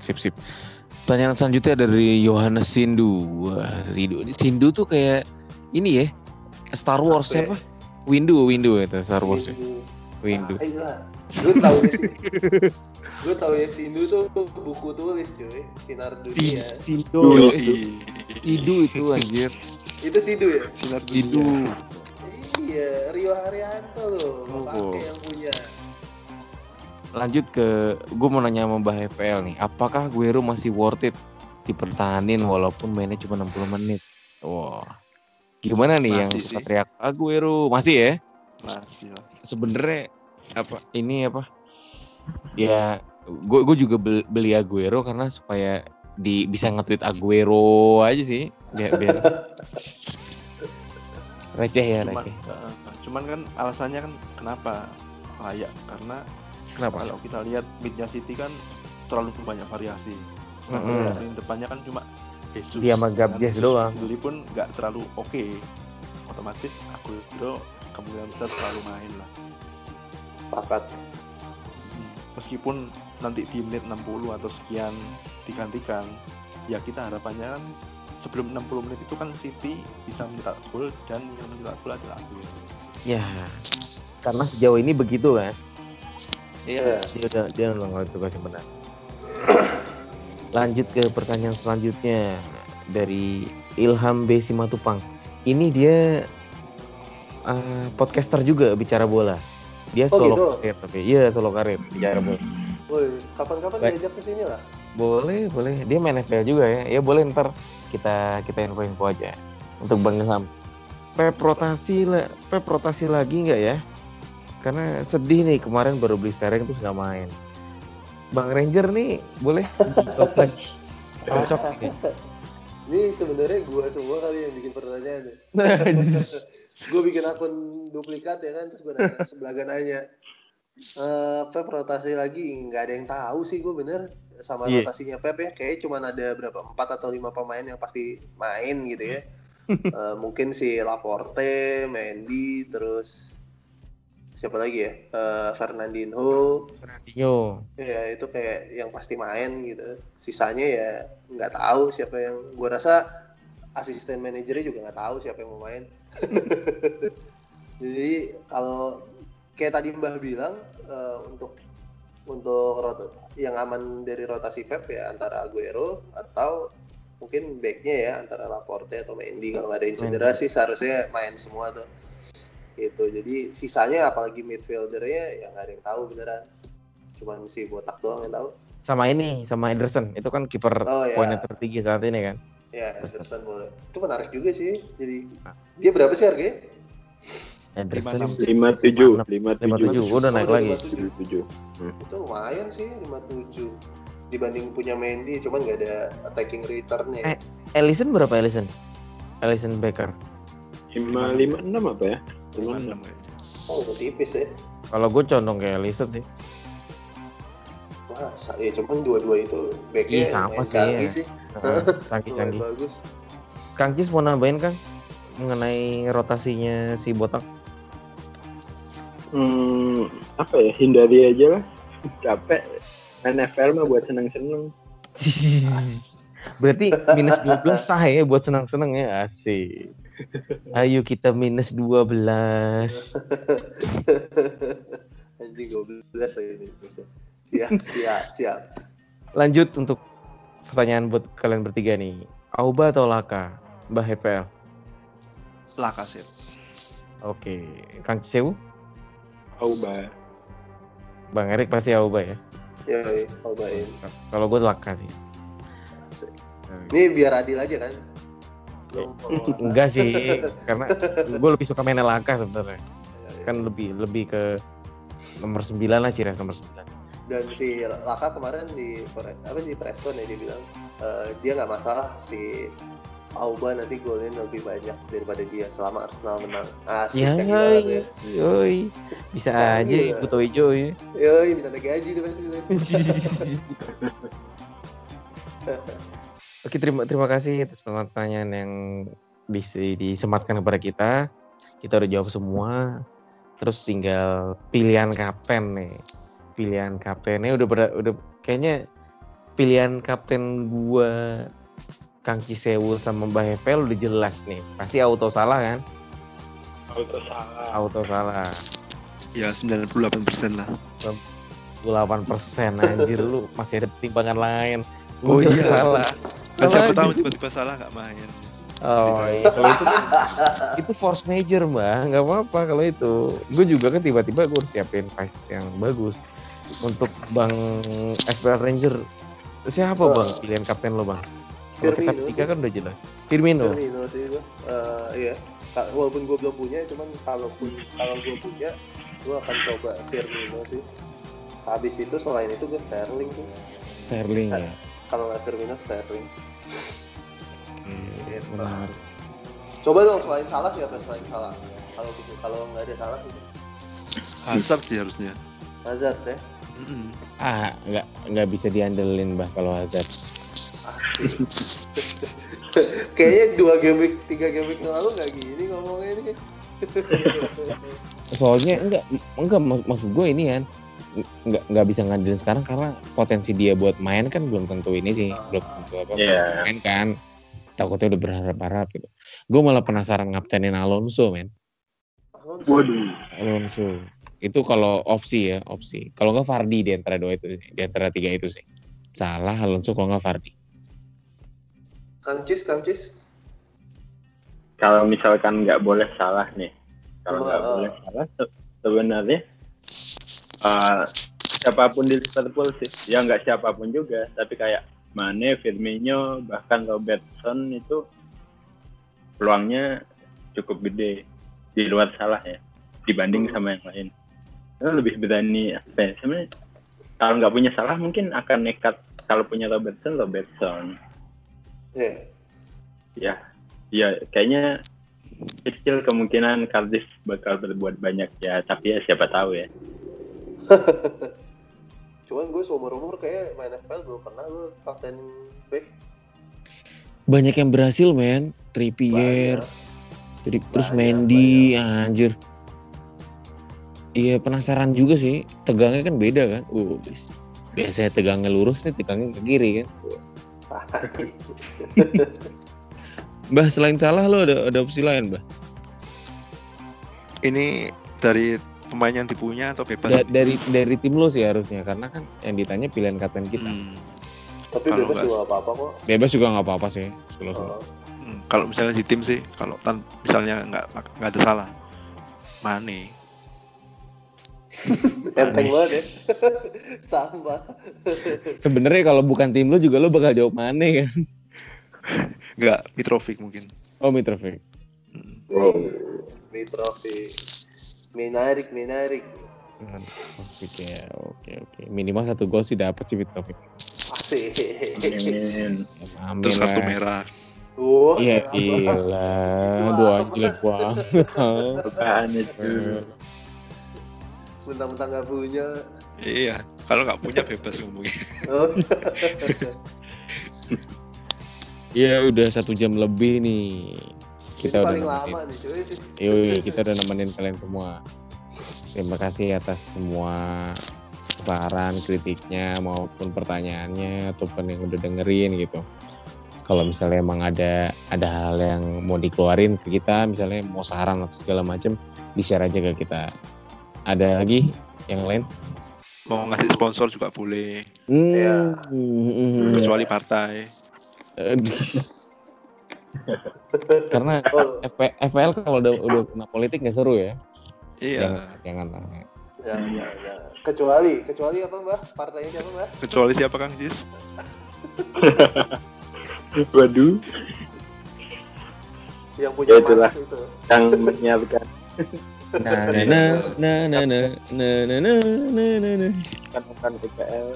Sip sip. Pertanyaan selanjutnya dari Yohanes Sindu. Wah, Sindu. Sindu tuh kayak ini ya. Star Wars Apa ya? siapa? Windu, Windu itu Star Wars ya. Windu. Ah, iya. Gue tahu sih. Gue tahu ya Sindu tuh buku tulis cuy, sinar dunia. Sindu. Sindu itu anjir. Itu Sindu ya? Sinar dunia. Iya, Rio Haryanto loh, Oh. pakai yang punya. Lanjut ke gue mau nanya sama Mbah FPL nih. Apakah Guero masih worth it dipertahanin walaupun mainnya cuma 60 menit? Wah. Gimana nih yang Masih suka sih. teriak Aguero? Masih ya? Masih lah. sebenarnya apa ini apa ya gue gue juga bel- beli Aguero karena supaya di bisa nge-tweet Aguero aja sih biar, biar receh ya Cuman, receh eh, cuman kan alasannya kan kenapa layak karena kenapa kalau kita lihat midnya City kan terlalu banyak variasi. Sedangkan lini depannya kan cuma Jesus. Dia sama Dengan Gabjes Jesus doang. Sendiri pun nggak terlalu oke. Otomatis aku itu kemungkinan besar selalu main lah. Sepakat. Hmm. Meskipun nanti di menit 60 atau sekian digantikan, ya kita harapannya kan sebelum 60 menit itu kan City bisa mencetak gol dan yang mencetak gol adalah Aguero. ya karena sejauh ini begitu kan Iya. dia udah dia udah ngelakuin tugas yang benar lanjut ke pertanyaan selanjutnya dari Ilham B Simatupang ini dia eh, podcaster juga bicara bola dia Oh, solo gitu? karir tapi iya solo karir bicara bola Woi, kapan-kapan diajak ke sini lah. boleh boleh. Dia main FPL juga ya. Ya boleh ntar kita kita info info aja untuk Bang Ilham. Pep rotasi lah Pep rotasi lagi nggak ya? Karena sedih nih kemarin baru beli Sterling terus nggak main. Bang Ranger nih boleh? Cocok. Ya Ini sebenarnya gua semua kali yang bikin pertanyaan. ya. gue bikin akun duplikat ya kan terus gue nanya sebelah nanya eh Pep rotasi lagi nggak ada yang tahu sih gue bener sama Iya. rotasinya Pep ya kayak cuma ada berapa empat atau lima pemain yang pasti main gitu ya Eh, mungkin si Laporte, Mendy, terus siapa lagi ya? Eh, Fernandinho, Fernandinho. ya itu kayak yang pasti main gitu. Sisanya ya nggak tahu siapa yang. Gue rasa asisten manajernya juga nggak tahu siapa yang mau main. Jadi kalau kayak tadi Mbah bilang eh, untuk untuk yang aman dari rotasi Pep ya antara Aguero atau mungkin backnya ya antara Laporte atau Mendy kalau nggak ada yang cedera sih seharusnya main semua tuh. Gitu jadi sisanya apalagi midfieldernya ya nggak ada yang tahu beneran. Cuman si botak doang yang tahu. Sama ini, sama Ederson. Itu kan kiper Oh, iya. poinnya tertinggi saat ini kan. ya Anderson boleh. Itu menarik juga sih jadi dia berapa sih harganya Ederson lima tujuh lima lima tujuh tujuh udah naik Oh, lagi. 57. tujuh itu lumayan sih 57 dibanding punya Mendy cuman nggak ada attacking returnnya Eh. Ellison berapa Ellison? Ellison Becker. lima lima enam apa ya lima enam namanya. oh udah tipis ya Kalau gue condong ke Ellison sih. wah ya cuman dua-dua itu backnya Iya, sama sih, canggih ya. sih Heeh, lumayan Canggih-canggih. bagus Kang Cis mau nambahin Kang mengenai rotasinya si botak. Hmm, apa ya hindari aja lah capek NFL mah buat seneng-seneng Berarti minus 12 sah ya buat senang-senang ya asik. Ayo kita minus 12. anjing 12 lagi bisa siap siap siap Lanjut untuk pertanyaan buat kalian bertiga nih. Auba atau Laka? Mbah HPL. Lakaset. Oke, Kang Cisewu, Auba Bang Erik pasti Auba ya. ya cobain Kalau gue Laka sih. ini biar adil aja kan Enggak sih, karena gue lebih suka mainnya Laka sebenarnya. Kan lebih lebih ke nomor 9 lah ciri nomor 9. dan si Laka kemarin di apa di Preston ya dia bilang eh, dia nggak masalah si Auba nanti golnya lebih banyak daripada dia selama Arsenal menang asik Ya, canggih banget ya yoi. Bisa Canggih aja lah. ikut hijau ya. yoi minta gaji tuh pasti Oke, terima terima kasih atas pertanyaan yang dis- disematkan kepada kita. Kita udah jawab semua. Terus tinggal pilihan kapten nih. Pilihan kaptennya udah ber- udah kayaknya pilihan kapten gua Kang Cisewu sama Mbah Hefel udah jelas nih. Pasti auto salah kan? auto salah Auto salah. Ya 98% lah. 8% anjir lu masih ada timbangan lain. Oh Udah iya. salah. Kan siapa tahu tiba-tiba salah nggak main. Oh iya, kalau itu kan itu force major mbak, nggak apa-apa kalau itu. Gue juga kan tiba-tiba gue harus siapin price yang bagus untuk bang FPL Ranger. Siapa Oh. bang pilihan kapten lo bang? Kalau kita Firmino tiga sih. kan udah jelas. Firmino. Firmino sih gua Eh, iya Ka- walaupun gue belum punya cuman kalaupun kalau gue punya gue akan coba Firmino sih habis itu selain itu gue Sterling sih Sterling ya. kalau nggak Firmino Sterling Hmm, Gitu. benar. coba dong selain salah siapa selain salah kalau gitu kalau nggak ada salah gitu Hazard sih harusnya. Hazard ya Mm-mm. Ah nggak nggak bisa diandelin bah kalau Hazard. kayaknya dua game week tiga game week yang lalu nggak gini ngomongnya ini. Soalnya enggak enggak mak- maksud gue ini kan nggak nggak bisa ngandelin sekarang karena potensi dia buat main kan belum tentu ini sih. Belum tentu apa Iya. main kan. Takutnya udah berharap-harap gitu. Gue malah penasaran ngaptenin Alonso men. Alonso. waduh. Alonso. Itu kalau opsi ya opsi. Kalau nggak Fardi di antara dua itu di antara tiga itu sih. Salah Alonso kalau nggak Fardi Kang Cis Kang Cis kalau misalkan nggak boleh salah nih kalau nggak Oh. boleh salah se- sebenarnya uh, siapa pun di Liverpool sih ya nggak siapa pun juga tapi kayak Mane, Firmino bahkan Robertson itu peluangnya cukup gede di luar salah ya dibanding Hmm. sama yang lain Karena lebih berani apa ya sebenarnya kalau nggak punya salah mungkin akan nekat kalau punya Robertson Robertson ya ya ya kayaknya kecil kemungkinan Cardiff bakal berbuat banyak. Ya tapi ya siapa tahu ya. Cuman gue seumur umur kayak main FPL belum pernah gue kapten back. Banyak yang berhasil men. Trippier. Banyak. Tri- terus Banyak, Mendy anjir. Iya penasaran juga sih. Tegangnya kan beda kan. Uh, biasanya tegangnya lurus nih, tegangnya ke kiri kan. Mbah selain salah lo ada ada opsi lain, Mbah? Ini dari pemain yang dipunya atau bebas? Da- dari dari tim lo sih harusnya karena kan yang ditanya pilihan kapten kita. Hmm, Tapi Kalau bebas juga apa-apa kok. Bebas juga nggak apa-apa sih. Kalau Oh. hmm. Kalau misalnya di tim sih, kalau tan misalnya nggak nggak ada salah, Mane. Enteng banget ya. Sama. Sebenarnya kalau bukan tim lo juga lo bakal jawab mana kan? Nggak, Mitrovic mungkin. Oh Mitrovic. Hmm. Wow. Mitrovic. Menarik, menarik. Mitrovic ya, oke oke. Minimal satu gol sih dapat sih Mitrovic. Asik. Amin. Amin Terus kartu lah. merah. Wah, Iya gila, dua jelek banget. Bukaan itu. Mentang-mentang nggak punya. Iya, kalau nggak punya bebas ngomongnya. Oh, Iya udah satu jam lebih nih. ini Kita udah paling nemenin. lama nih cuy. Yoi, kita udah nemenin kalian semua. Terima kasih atas semua saran, kritiknya maupun pertanyaannya ataupun yang udah dengerin gitu. Kalau misalnya emang ada ada hal yang mau dikeluarin ke kita, misalnya mau saran atau segala macam, di share aja ke kita. Ada lagi yang lain? Mau ngasih sponsor juga boleh, Iya. hmm, hmm. kecuali partai. Karena Oh, FPL kalau udah udah kena politik nggak seru ya. Iya, Jangan, jangan. jangan, jangan, jangan. Kecuali, kecuali apa mbak? Partainya siapa mbak? kecuali siapa Kang Jis? Waduh, Yang punya Ya, itulah. Itu. yang menyiapkan Nah, nah, nah, nah, nah, nah, nah, nah, nah, nah, nah, nah. kan bukan PPL.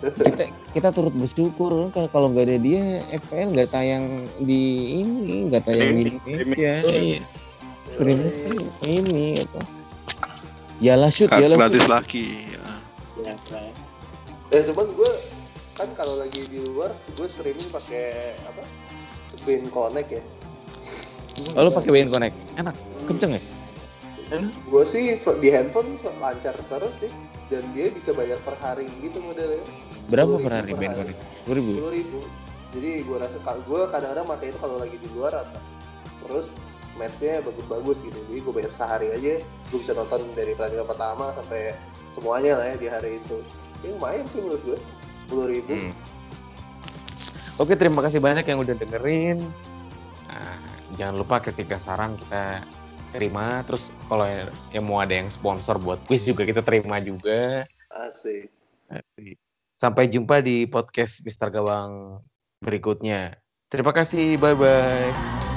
kita kita turut bersyukur kalau kalau nggak ada dia FPL nggak tayang di ini nggak tayang di Indonesia iya Streaming ini apa ya lah shoot ya lah Gratis lagi. Ya. Ya, nah. Eh cuman gue kan kalau lagi di luar gue streaming pakai apa? Bean Connect ya. Oh lu pakai WN Connect enak kenceng ya Gue sih di handphone lancar terus sih dan dia bisa bayar per hari gitu modelnya. berapa 10.000 per hari WN Connect dua ribu Sepuluh ribu. Jadi gue rasa gue kadang-kadang pakai itu kalau lagi di luar atau terus matchnya bagus-bagus gitu. Jadi gue bayar sehari aja, gue bisa nonton dari pertandingan pertama sampai semuanya lah ya di hari itu. Ini lumayan sih menurut gue. Sepuluh ribu. Hmm. Oke, terima kasih banyak yang udah dengerin. Nah, jangan lupa ketika saran kita terima. Terus kalau yang mau ada yang sponsor buat quiz juga kita terima juga. Asik. Asik. Sampai jumpa di podcast Mister Gawang berikutnya. Terima kasih, bye bye.